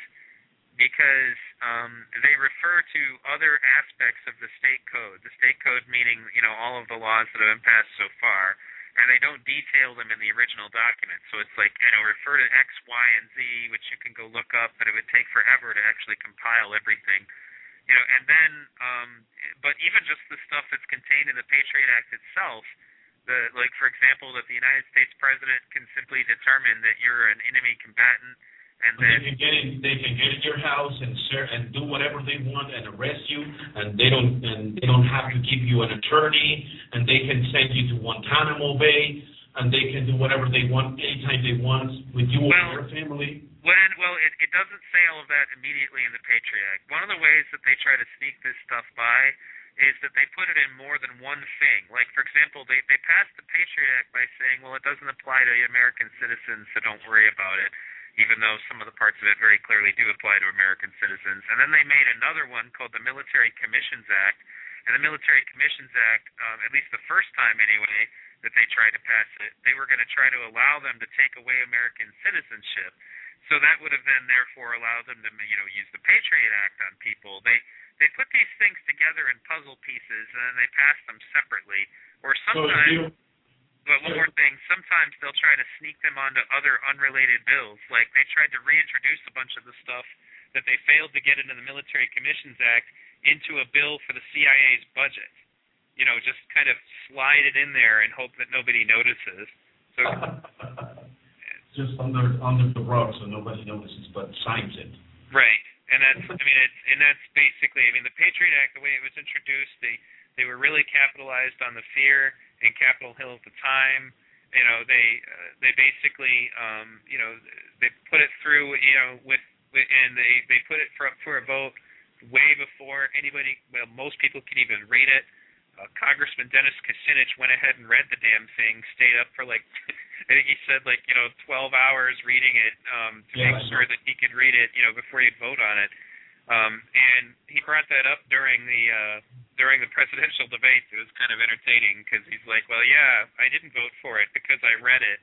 because um, they refer to other aspects of the state code. The state code meaning, you know, all of the laws that have been passed so far, and they don't detail them in the original document. So it's like, you know, refer to X, Y, and Z, which you can go look up, but it would take forever to actually compile everything. You know, and then, um, but even just the stuff that's contained in the Patriot Act itself the like for example that the United States president can simply determine that you're an enemy combatant and then they can get in they can get in your house and ser- and do whatever they want and arrest you and they don't and they don't have to give you an attorney and they can send you to Guantanamo Bay and they can do whatever they want anytime they want with you well, or your family. When, well, it, it doesn't say all of that immediately in the Patriot Act. One of the ways that they try to sneak this stuff by is that they put it in more than one thing. Like, for example, they, they passed the Patriot Act by saying, well, it doesn't apply to American citizens, so don't worry about it, even though some of the parts of it very clearly do apply to American citizens. And then they made another one called the Military Commissions Act And the Military Commissions Act, um, at least the first time anyway, that they tried to pass it, they were going to try to allow them to take away American citizenship. So that would have then therefore allowed them to, you know, use the Patriot Act on people. They they put these things together in puzzle pieces and then they pass them separately. Or sometimes, but one more thing, sometimes they'll try to sneak them onto other unrelated bills. Like they tried to reintroduce a bunch of the stuff that they failed to get into the Military Commissions Act into a bill for the CIA's budget. You know, just kind of slide it in there and hope that nobody notices. So just under under the rug so nobody notices, but signs it. Right, and that's I mean it's and that's basically I mean the Patriot Act the way it was introduced they they were really capitalized on the fear in Capitol Hill at the time. You know they uh, they basically um, you know they put it through you know with, with and they they put it for for a vote way before anybody well most people can even read it uh, Congressman Dennis Kucinich went ahead and read the damn thing, stayed up for like, I think he said like you know 12 hours reading it um, to yeah, make sure that he could read it, you know, before he'd vote on it. Um, and he brought that up during the uh, during the presidential debate. It was kind of entertaining because he's like, well, yeah, I didn't vote for it because I read it,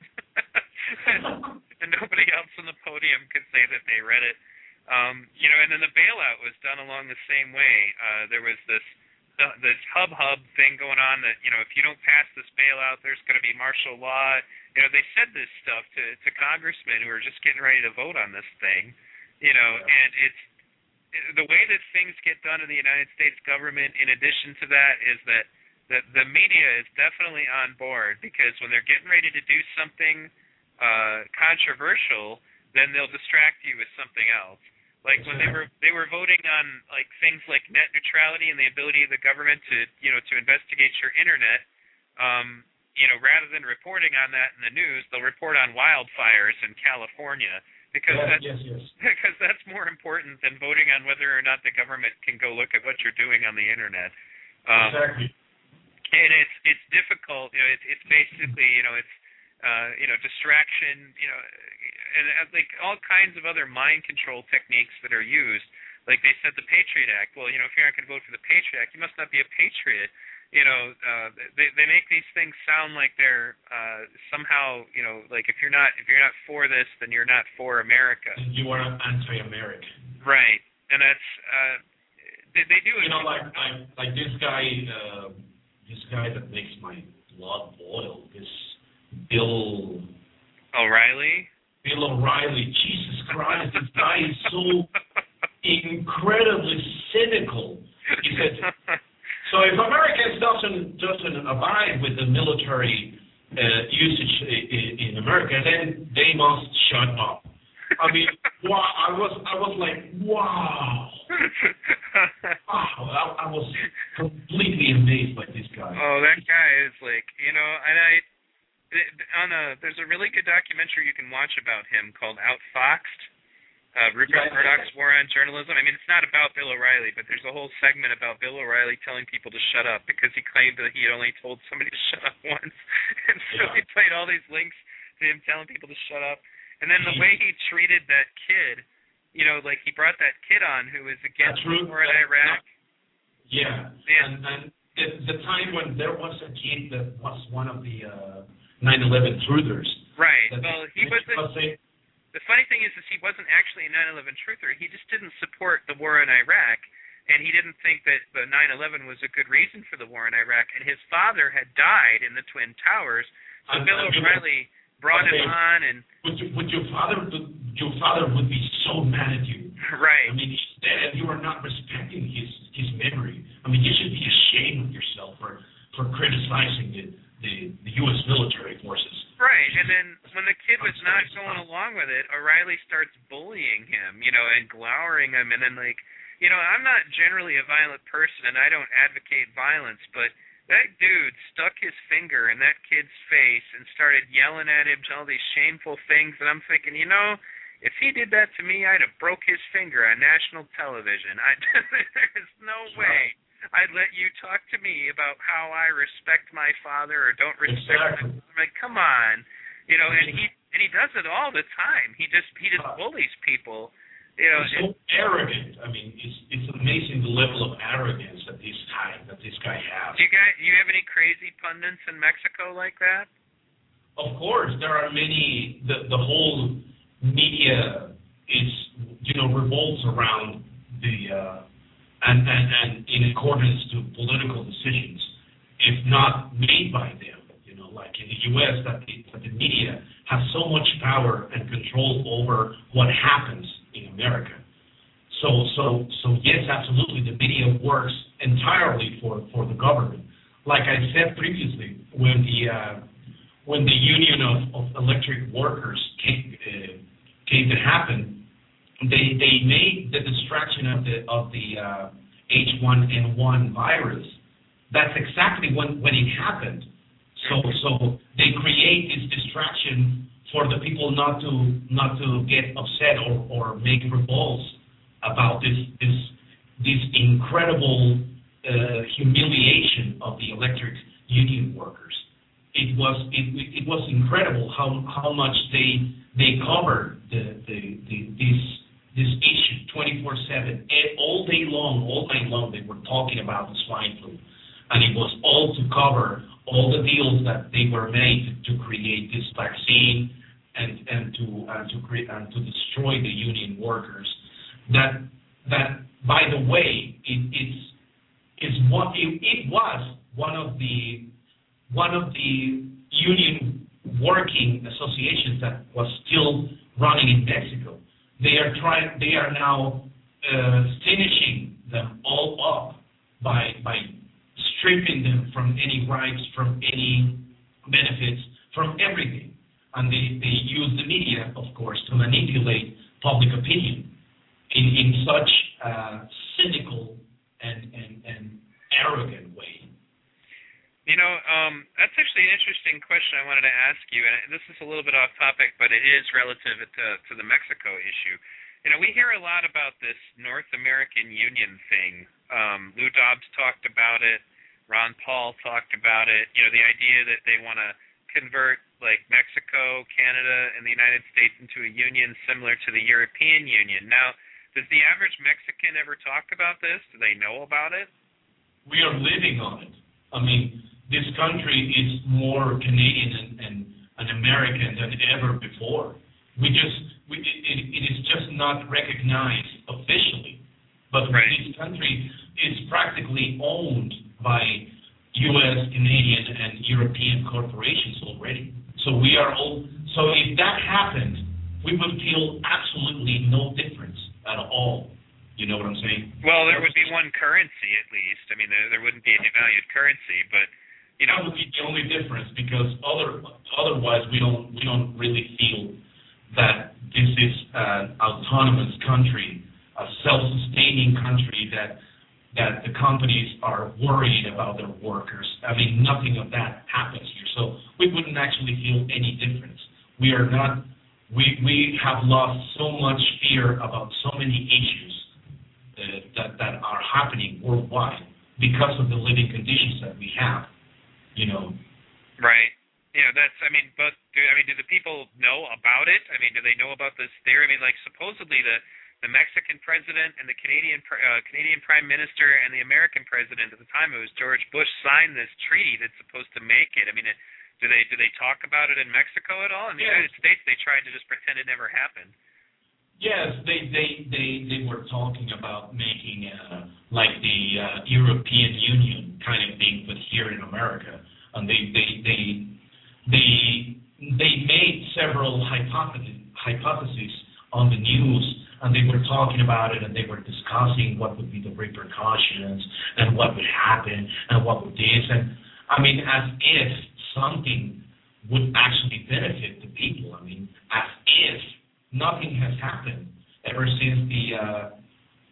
and nobody else on the podium could say that they read it. Um, you know, and then the bailout was done along the same way. Uh, there was this the, this hub hub thing going on that you know if you don't pass this bailout, there's going to be martial law. You know they said this stuff to to congressmen who are just getting ready to vote on this thing. You know, yeah. and it's the way that things get done in the United States government. In addition to that, is that the the media is definitely on board because when they're getting ready to do something uh, controversial, then they'll distract you with something else like when they were they were voting on like things like net neutrality and the ability of the government to you know to investigate your internet, um, you know rather than reporting on that in the news, they'll report on wildfires in California because yes, that's yes, yes. because that's more important than voting on whether or not the government can go look at what you're doing on the internet. Um, exactly. And it's it's difficult. You know, it's it's basically you know it's uh, you know distraction. You know and like all kinds of other mind control techniques that are used. Like they said, the Patriot Act. Well, you know, if you're not going to vote for the Patriot Act, you must not be a patriot. You know, uh, they they make these things sound like they're uh, somehow, you know, like if you're not if you're not for this, then you're not for America. You are anti-American. Right, and that's uh, they, they do. You know, like like like this guy, uh, this guy that makes my blood boil. This Bill O'Reilly. Bill O'Reilly. Jesus Christ, this guy is so incredibly cynical. He said, so if Americans doesn't doesn't abide with the military uh, usage in, in America, then they must shut up. I mean, wow! I was I was like, wow, wow! I, I was completely amazed by this guy. Oh, that guy is like, you know, and I on a there's a really good documentary you can watch about him called Outfoxed. Uh, Rupert yeah, Murdoch's War on Journalism. I mean, it's not about Bill O'Reilly, but there's a whole segment about Bill O'Reilly telling people to shut up because he claimed that he had only told somebody to shut up once, and so yeah. he played all these links to him telling people to shut up. And then the way he treated that kid, you know, like he brought that kid on who was against the war in Iraq. Yeah, and, and the, the time when there was a kid that was one of the uh, 9/11 truthers. Right. Well, he wasn't. The funny thing is, is he wasn't actually a 9/11 truther. He just didn't support the war in Iraq, and he didn't think that the 9/11 was a good reason for the war in Iraq. And his father had died in the Twin Towers, so I'm, Bill O'Reilly brought okay. him on. And would, you, would your father, your father would be so mad at you. Right. I mean, he's dead. You are not respecting his his memory. I mean, you should be ashamed of yourself for for criticizing it the, the U.S. military forces. Right, and then when the kid was not going along with it, O'Reilly starts bullying him, you know, and glowering him, and then like, you know, I'm not generally a violent person, and I don't advocate violence, but that dude stuck his finger in that kid's face and started yelling at him all these shameful things, and I'm thinking, you know, if he did that to me, I'd have broke his finger on national television. I there's no way I'd let you talk to me about how I respect my father or don't respect exactly. my I'm like, come on. You know, and he and he does it all the time. He just he just bullies people you know, so arrogant. I mean, it's it's amazing the level of arrogance that this guy that this guy has. do you guys, do you have any crazy pundits in Mexico like that? Of course, there are many. The the whole media is you know revolves around the uh, and and and in accordance to political decisions, if not made by them. You know, like in the U.S., that the, that the media has so much power and control over what happens in America. So so so yes, absolutely, the media works entirely for for the government. Like I said previously, when the uh, when the union of, of electric workers came uh, came to happen, they they made the distraction of the of the uh, H1N1 virus. That's exactly when when it happened. So so they create this distraction for the people not to not to get upset or, or make revolts about this this this incredible uh, humiliation of the electric union workers. It was it, it was incredible how how much they they covered the, the, the this this issue 24/7 all day long all night long they were talking about the swine flu and it was all to cover all the deals that they were made to create this vaccine and and to and to create and to destroy the union workers. That that by the way, it, it's is what it, it was one of the one of the union working associations that was still running in Mexico. They are trying. They are now uh, finishing them all up by by stripping them from any rights, from any benefits, from everything and they, they use the media, of course, to manipulate public opinion in, in such a cynical and, and, and arrogant way. You know, um, that's actually an interesting question I wanted to ask you, and this is a little bit off topic, but it is relative to, to the Mexico issue. You know, we hear a lot about this North American Union thing. Um, Lou Dobbs talked about it. Ron Paul talked about it. You know, the idea that they want to convert like Mexico, Canada, and the United States into a union similar to the European Union. Now, does the average Mexican ever talk about this? Do they know about it? We are living on it. I mean, this country is more Canadian and, and, and American than ever before. We just, we, it, it is just not recognized officially. But right. this country is practically owned by U.S., Canadian, and European corporations already. So we are all. So if that happened, we would feel absolutely no difference at all. You know what I'm saying? Well, there would be one currency at least. I mean, there, there wouldn't be a devalued currency, but know, that would be the only difference because other otherwise we don't we don't really feel that this is an autonomous country, a self-sustaining country that that the companies are worried about their workers. I mean, nothing of that happens here. So we wouldn't actually feel any difference. We are not, we, we have lost so much fear about so many issues uh, that, that are happening worldwide because of the living conditions that we have, you know. Right. You know, that's, I mean, but, do, I mean, do the people know about it? I mean, do they know about this theory? I mean, like, supposedly the, the Mexican president and the Canadian uh, Canadian prime minister and the American president at the time it was George Bush signed this treaty that's supposed to make it. I mean, it, do they do they talk about it in Mexico at all? In the yes. United States, they tried to just pretend it never happened. Yes, they they they they were talking about making uh, like the uh, European Union kind of thing, but here in America, and they they they they they made several hypotheses hypotheses on the news and they were talking about it and they were discussing what would be the repercussions and what would happen and what would this and I mean as if something would actually benefit the people. I mean as if nothing has happened ever since the uh,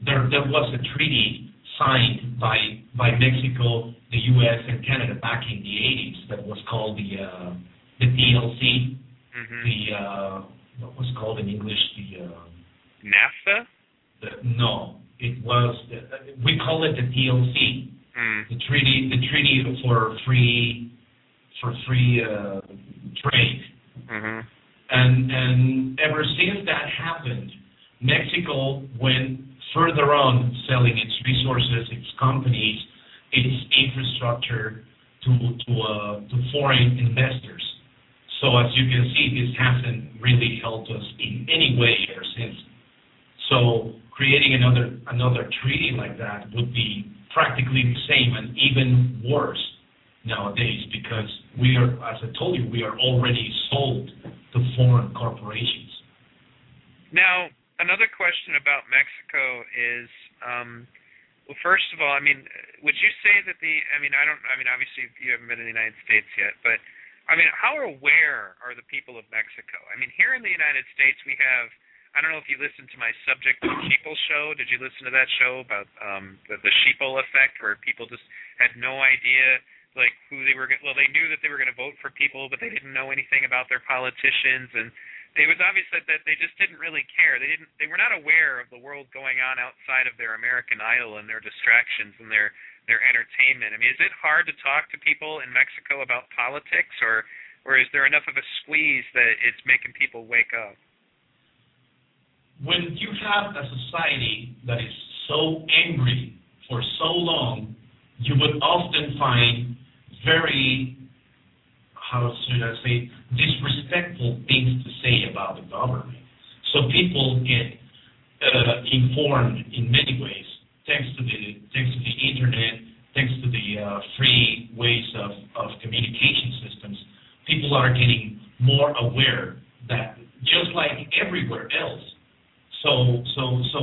there there was a treaty signed by by Mexico, the U.S. and Canada back in the 80s that was called the uh, the TLC, mm-hmm. the uh, what was called in English the uh, NAFTA? The, no, it was. We call it the TLC, mm. the treaty, the treaty for free, for free uh, trade. Mm-hmm. And and ever since that happened, Mexico went further on selling its resources, its companies, its infrastructure to to uh, foreign investors. So as you can see, this hasn't really helped us in any way ever since. So creating another another treaty like that would be practically the same and even worse nowadays because we are, as I told you, we are already sold to foreign corporations. Now, another question about Mexico is, um, well, first of all, I mean, would you say that the, I mean, I don't, I mean, obviously you haven't been in the United States yet, but I mean, how aware are the people of Mexico? I mean, here in the United States, we have. I don't know if you listened to my Subject of People show. Did you listen to that show about um, the, the sheeple effect, where people just had no idea like who they were? Well, they knew that they were going to vote for people, but they didn't know anything about their politicians, and it was obvious that, that they just didn't really care. They didn't. They were not aware of the world going on outside of their American Idol and their distractions and their their entertainment. I mean, is it hard to talk to people in Mexico about politics, or or is there enough of a squeeze that it's making people wake up? When you have a society that is so angry for so long, you would often find very, how should I say, disrespectful things to say about the government. So people get uh, informed in many ways thanks to the thanks to the internet, thanks to the uh, free ways of, of communication systems, people are getting more aware that just like everywhere else. So so so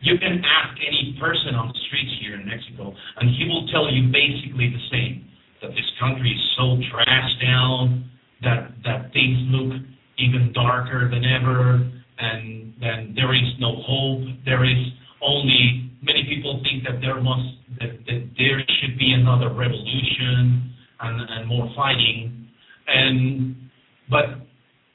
you can ask any person on the streets here in Mexico, and he will tell you basically the same. That this country is so trashed down, that that things look even darker than ever, and then there is no hope. There is only many people think that there must that, that there should be another revolution and, and more fighting and but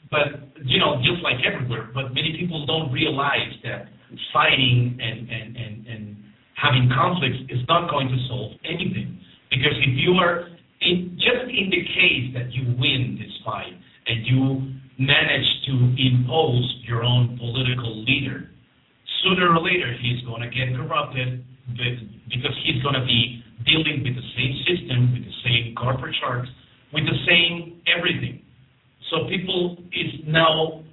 but you know just like everywhere but many people don't realize that fighting and and and, and having conflicts is not going to solve anything because if you are in just in the case that you win this fight and you manage to impose your own political leader sooner or later he's going to get corrupted because he's going to be dealing with the same system, with the same corporate charts, with the same everything. So people is now,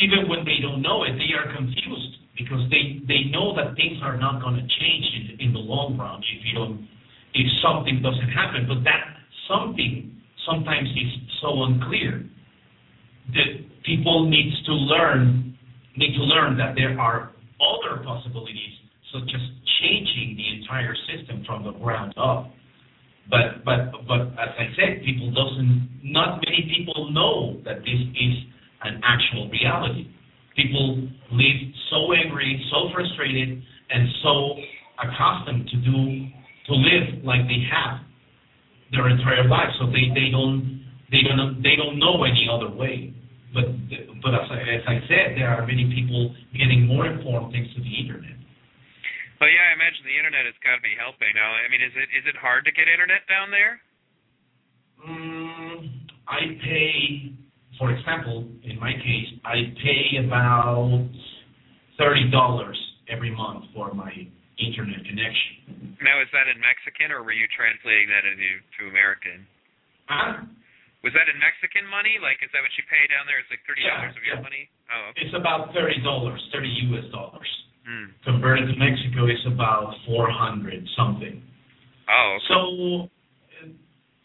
even when they don't know it, they are confused because they, they know that things are not going to change in, in the long run if you don't, if something doesn't happen. But that something sometimes is so unclear that people needs to learn need to learn that there are other possibilities, such as changing the entire system from the ground up. But but but as I said, people doesn't not many people know that this is an actual reality. People live so angry, so frustrated, and so accustomed to do to live like they have their entire life, so they, they don't they don't they don't know any other way. But but as I, as I said, there are many people getting more informed thanks to the internet. Well, yeah, I imagine the internet has got to be helping. Now, I mean, is it is it hard to get internet down there? Mm, I pay, for example, in my case, I pay about thirty dollars every month for my internet connection. Now, is that in Mexican, or were you translating that into to American? Huh? Was that in Mexican money? Like, is that what you pay down there? It's like thirty dollars Yeah, of your yeah. money. Oh, okay. It's about thirty dollars, thirty U.S. dollars. Hmm. Converted to Mexico, it's about four hundred something. Oh, okay. So,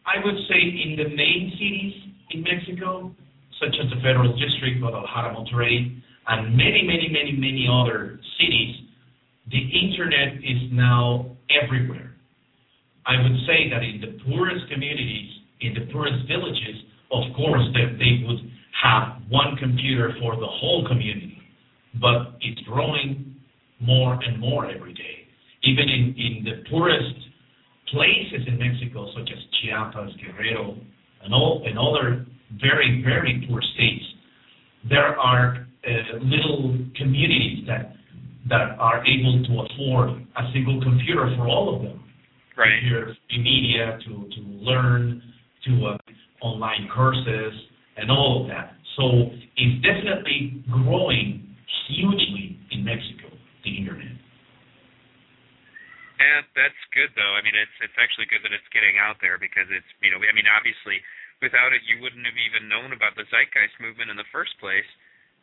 I would say in the main cities in Mexico, such as the Federal District, Guadalajara, Monterrey, and many, many, many, many other cities, the internet is now everywhere. I would say that in the poorest communities, in the poorest villages, of course, they would have one computer for the whole community. But it's growing more and more every day. Even in, in the poorest places in Mexico, such as Chiapas, Guerrero, and all and other very very poor states, there are uh, little communities that that are able to afford a single computer for all of them. right. Free media to to learn, to uh, online courses, and all of that. So it's definitely growing hugely in Mexico, the internet. Yeah, that's good though. I mean, it's it's actually good that it's getting out there because it's you know I mean obviously without it you wouldn't have even known about the zeitgeist movement in the first place.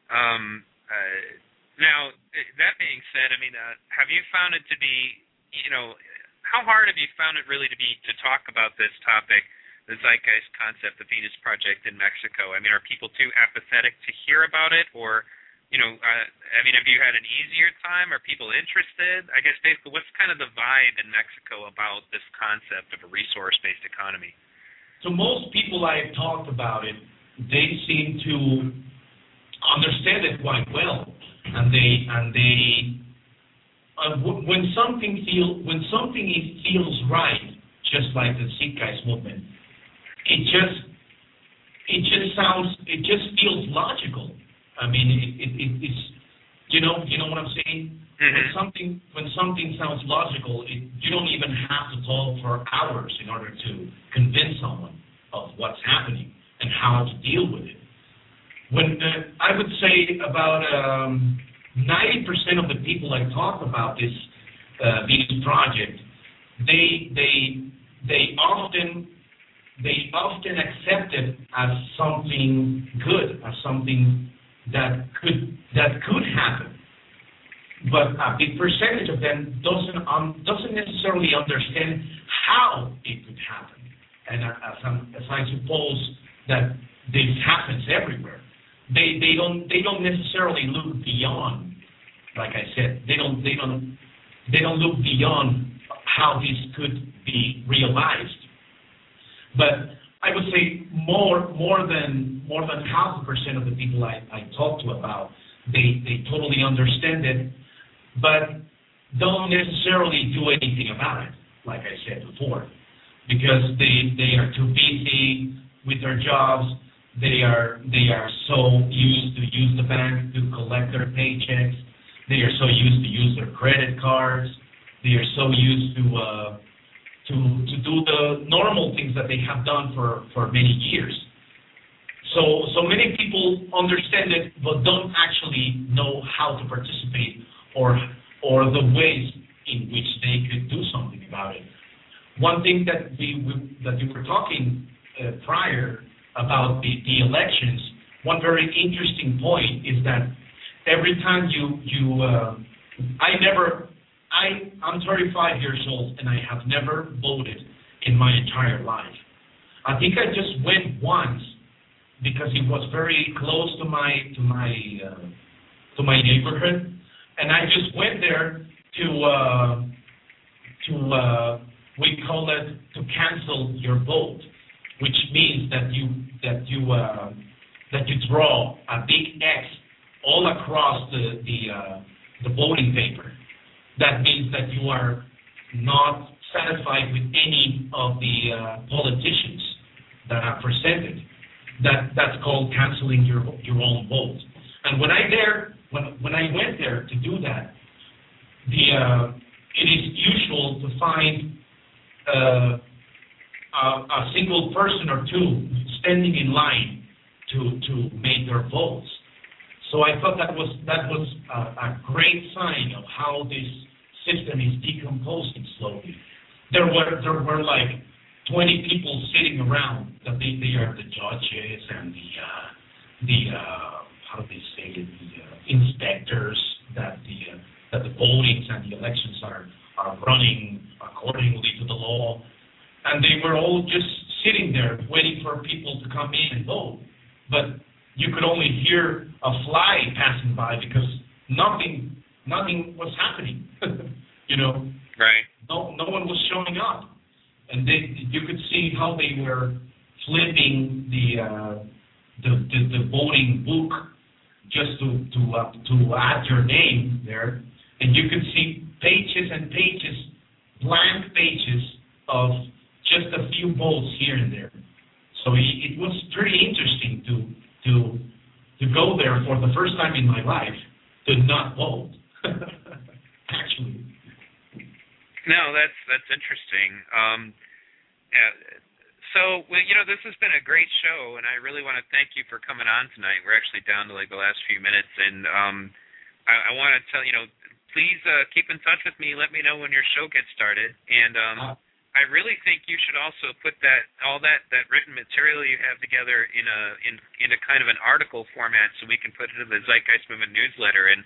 Um, uh, now that being said, I mean, uh, have you found it to be you know how hard have you found it really to be to talk about this topic, the zeitgeist concept, the Venus Project in Mexico? I mean, are people too apathetic to hear about it, or you know, uh, I mean, have you had an easier time? Are people interested? I guess basically, what's kind of the vibe in Mexico about this concept of a resource-based economy? So most people I've talked about it, they seem to understand it quite well, and they and they uh, w- when something feel when something feels right, just like the Zeitgeist movement, it just it just sounds it just feels logical I mean, it, it, it, it's you know you know what I'm saying. Mm-hmm. When something when something sounds logical, it, you don't even have to talk for hours in order to convince someone of what's happening and how to deal with it. When uh, I would say about um, 90% of the people I talk about this uh, Venus project, they they they often they often accept it as something good, as something that could that could happen, but a big percentage of them doesn't um, doesn't necessarily understand how it could happen, and as, as I suppose that this happens everywhere, they they don't they don't necessarily look beyond, like I said, they don't they don't they don't look beyond how this could be realized, but I would say more more than more than half a percent of the people I, I talk to about they they totally understand it, but don't necessarily do anything about it, like I said before, because they they are too busy with their jobs. They are they are so used to use the bank to collect their paychecks. They are so used to use their credit cards. They are so used to uh, to to do the normal things that they have done for for many years. So so many people understand it but don't actually know how to participate or or the ways in which they could do something about it. One thing that we, we that we were talking uh, prior about the, the elections, one very interesting point is that every time you you uh, I never I, I'm 35 years old and I have never voted in my entire life. I think I just went once because it was very close to my to my uh, to my neighborhood, and I just went there to uh, to uh, we call it to cancel your vote, which means that you that you uh, that you draw a big X all across the the uh, the voting paper that means that you are not satisfied with any of the uh, politicians that are presented. That that's called canceling your your own vote. And when I there when when I went there to do that, the uh, it is usual to find uh, a, single person or two standing in line to to make their votes. So I thought that was that was a, a great sign of how this system is decomposing slowly. There were there were like 20 people sitting around. That they, they are the judges and the uh, the uh, how do they say it, the uh, inspectors that the uh, that the votings and the elections are are running accordingly to the law, and they were all just sitting there waiting for people to come in and vote. But you could only hear a fly passing by because nothing nothing was happening. you know. Right. No, no one was showing up, and they, you could see how they were flipping the uh, the, the, the voting book just to to uh, to add your name there, and you could see pages and pages, blank pages of just a few votes here and there. So it, it was pretty interesting to to to go there for the first time in my life to not vote. Actually. No, that's that's interesting. Um, yeah, so well, you know, this has been a great show, and I really want to thank you for coming on tonight. We're actually down to like the last few minutes, and um, I, I want to tell you know, please uh, keep in touch with me. Let me know when your show gets started, and um, Uh, I really think you should also put that all that that written material you have together in a in in a kind of an article format, so we can put it in the Zeitgeist Movement newsletter and.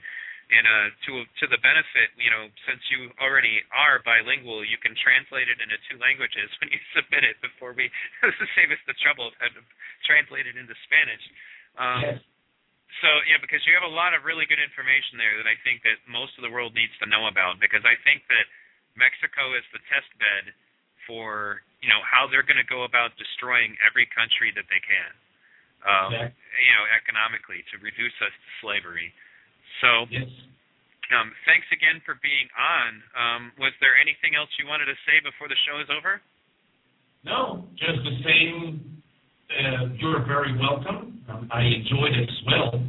And uh, to to the benefit, you know, since you already are bilingual, you can translate it into two languages when you submit it before we save us the trouble of having to translate it into Spanish. Um, yes. so yeah, because you have a lot of really good information there that I think that most of the world needs to know about. Because I think that Mexico is the test bed for you know how they're going to go about destroying every country that they can, um, Exactly. you know, economically to reduce us to slavery. So Yes. um, thanks again for being on. Um, was there anything else you wanted to say before the show is over? No, just the same. Uh, you're very welcome. Um, I enjoyed it as well.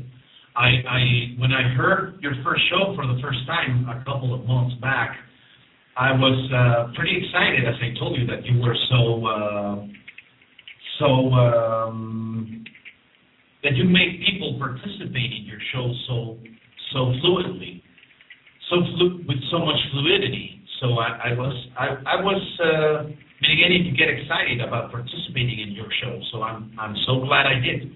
I, I when I heard your first show for the first time a couple of months back, I was uh, pretty excited, as I told you, that you were so uh, so um, that you made people participate in your show so so fluidly, so flu- with so much fluidity. So I, I was I, I was uh, beginning to get excited about participating in your show. So I'm I'm so glad I did.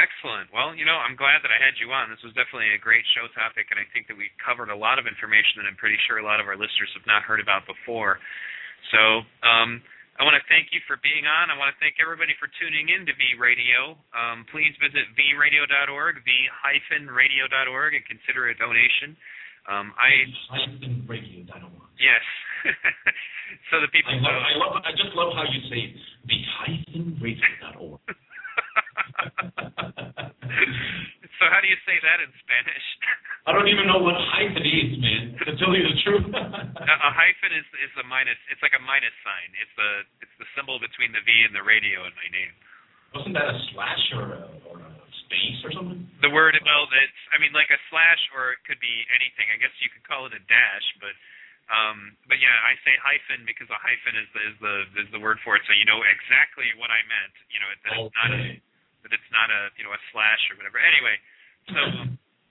Excellent. Well, you know, I'm glad that I had you on. This was definitely a great show topic, and I think that we covered a lot of information that I'm pretty sure a lot of our listeners have not heard about before. So, um, I want to thank you for being on. I want to thank everybody for tuning in to V Radio. Um, please visit vradio.org, v-radio.org, and consider a donation. Um, I radio.org. yes. so the people I love, know. I love I just love how you say it. The hyphen radio.org. so how do you say that in Spanish? I don't even know what hyphen is, man. To tell you the truth. a, a hyphen is is a minus. It's like a minus sign. It's the it's the symbol between the V and the radio in my name. Wasn't that a slash or a, or a space or something? The word well, it's I mean like a slash or it could be anything. I guess you could call it a dash, but um but yeah, I say hyphen because a hyphen is the is the is the word for it, so you know exactly what I meant. You know, that it's not a Okay. That it's not a you know a slash or whatever. Anyway, so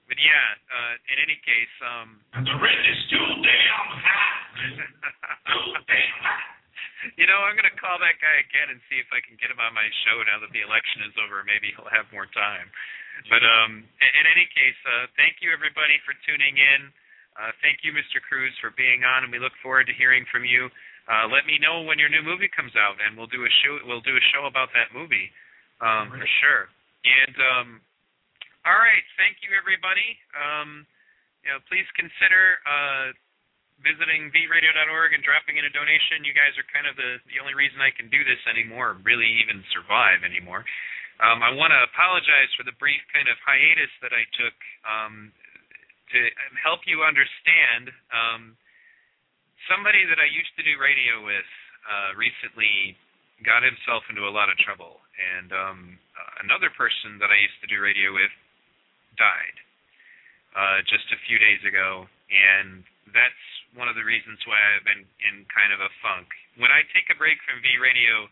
but yeah, uh, in any case, um, And the rent is too damn high. Too damn high. you know, I'm gonna call that guy again and see if I can get him on my show now that the election is over. Maybe he'll have more time. But um, in, in any case, uh, thank you everybody for tuning in. Uh, thank you, Mr. Cruz, for being on, and we look forward to hearing from you. Uh, let me know when your new movie comes out, and we'll do a show. We'll do a show about that movie um, for sure. And um, all right, thank you everybody. Um, you know, please consider uh, visiting vradio.org and dropping in a donation. You guys are kind of the the only reason I can do this anymore, really even survive anymore. Um, I want to apologize for the brief kind of hiatus that I took um, to help you understand. Um, somebody that I used to do radio with uh, recently got himself into a lot of trouble, and um, uh, another person that I used to do radio with died uh, just a few days ago, and that's one of the reasons why I've been in kind of a funk. When I take a break from V Radio,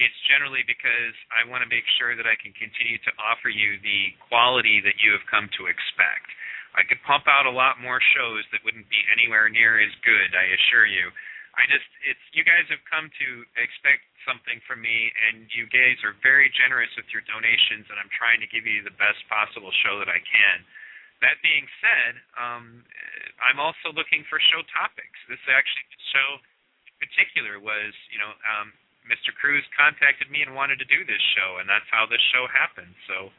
it's generally because I want to make sure that I can continue to offer you the quality that you have come to expect. I could pump out a lot more shows that wouldn't be anywhere near as good, I assure you. I just it's you guys have come to expect something from me and you guys are very generous with your donations and I'm trying to give you the best possible show that I can. That being said, um, I'm also looking for show topics. This actually show in particular was, you know, um, Mr. Cruz contacted me and wanted to do this show, and that's how this show happened. So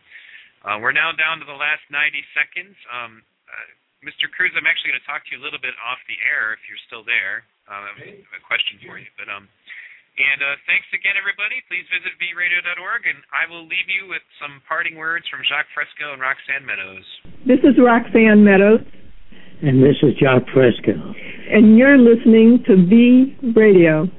uh, we're now down to the last 90 seconds. Um, uh, Mr. Cruz, I'm actually going to talk to you a little bit off the air if you're still there. Um, I have a question for you, but um, and uh, thanks again, everybody. Please visit vradio.org, and I will leave you with some parting words from Jacque Fresco and Roxanne Meadows. This is Roxanne Meadows, And this is Jacque Fresco. and you're listening to V Radio.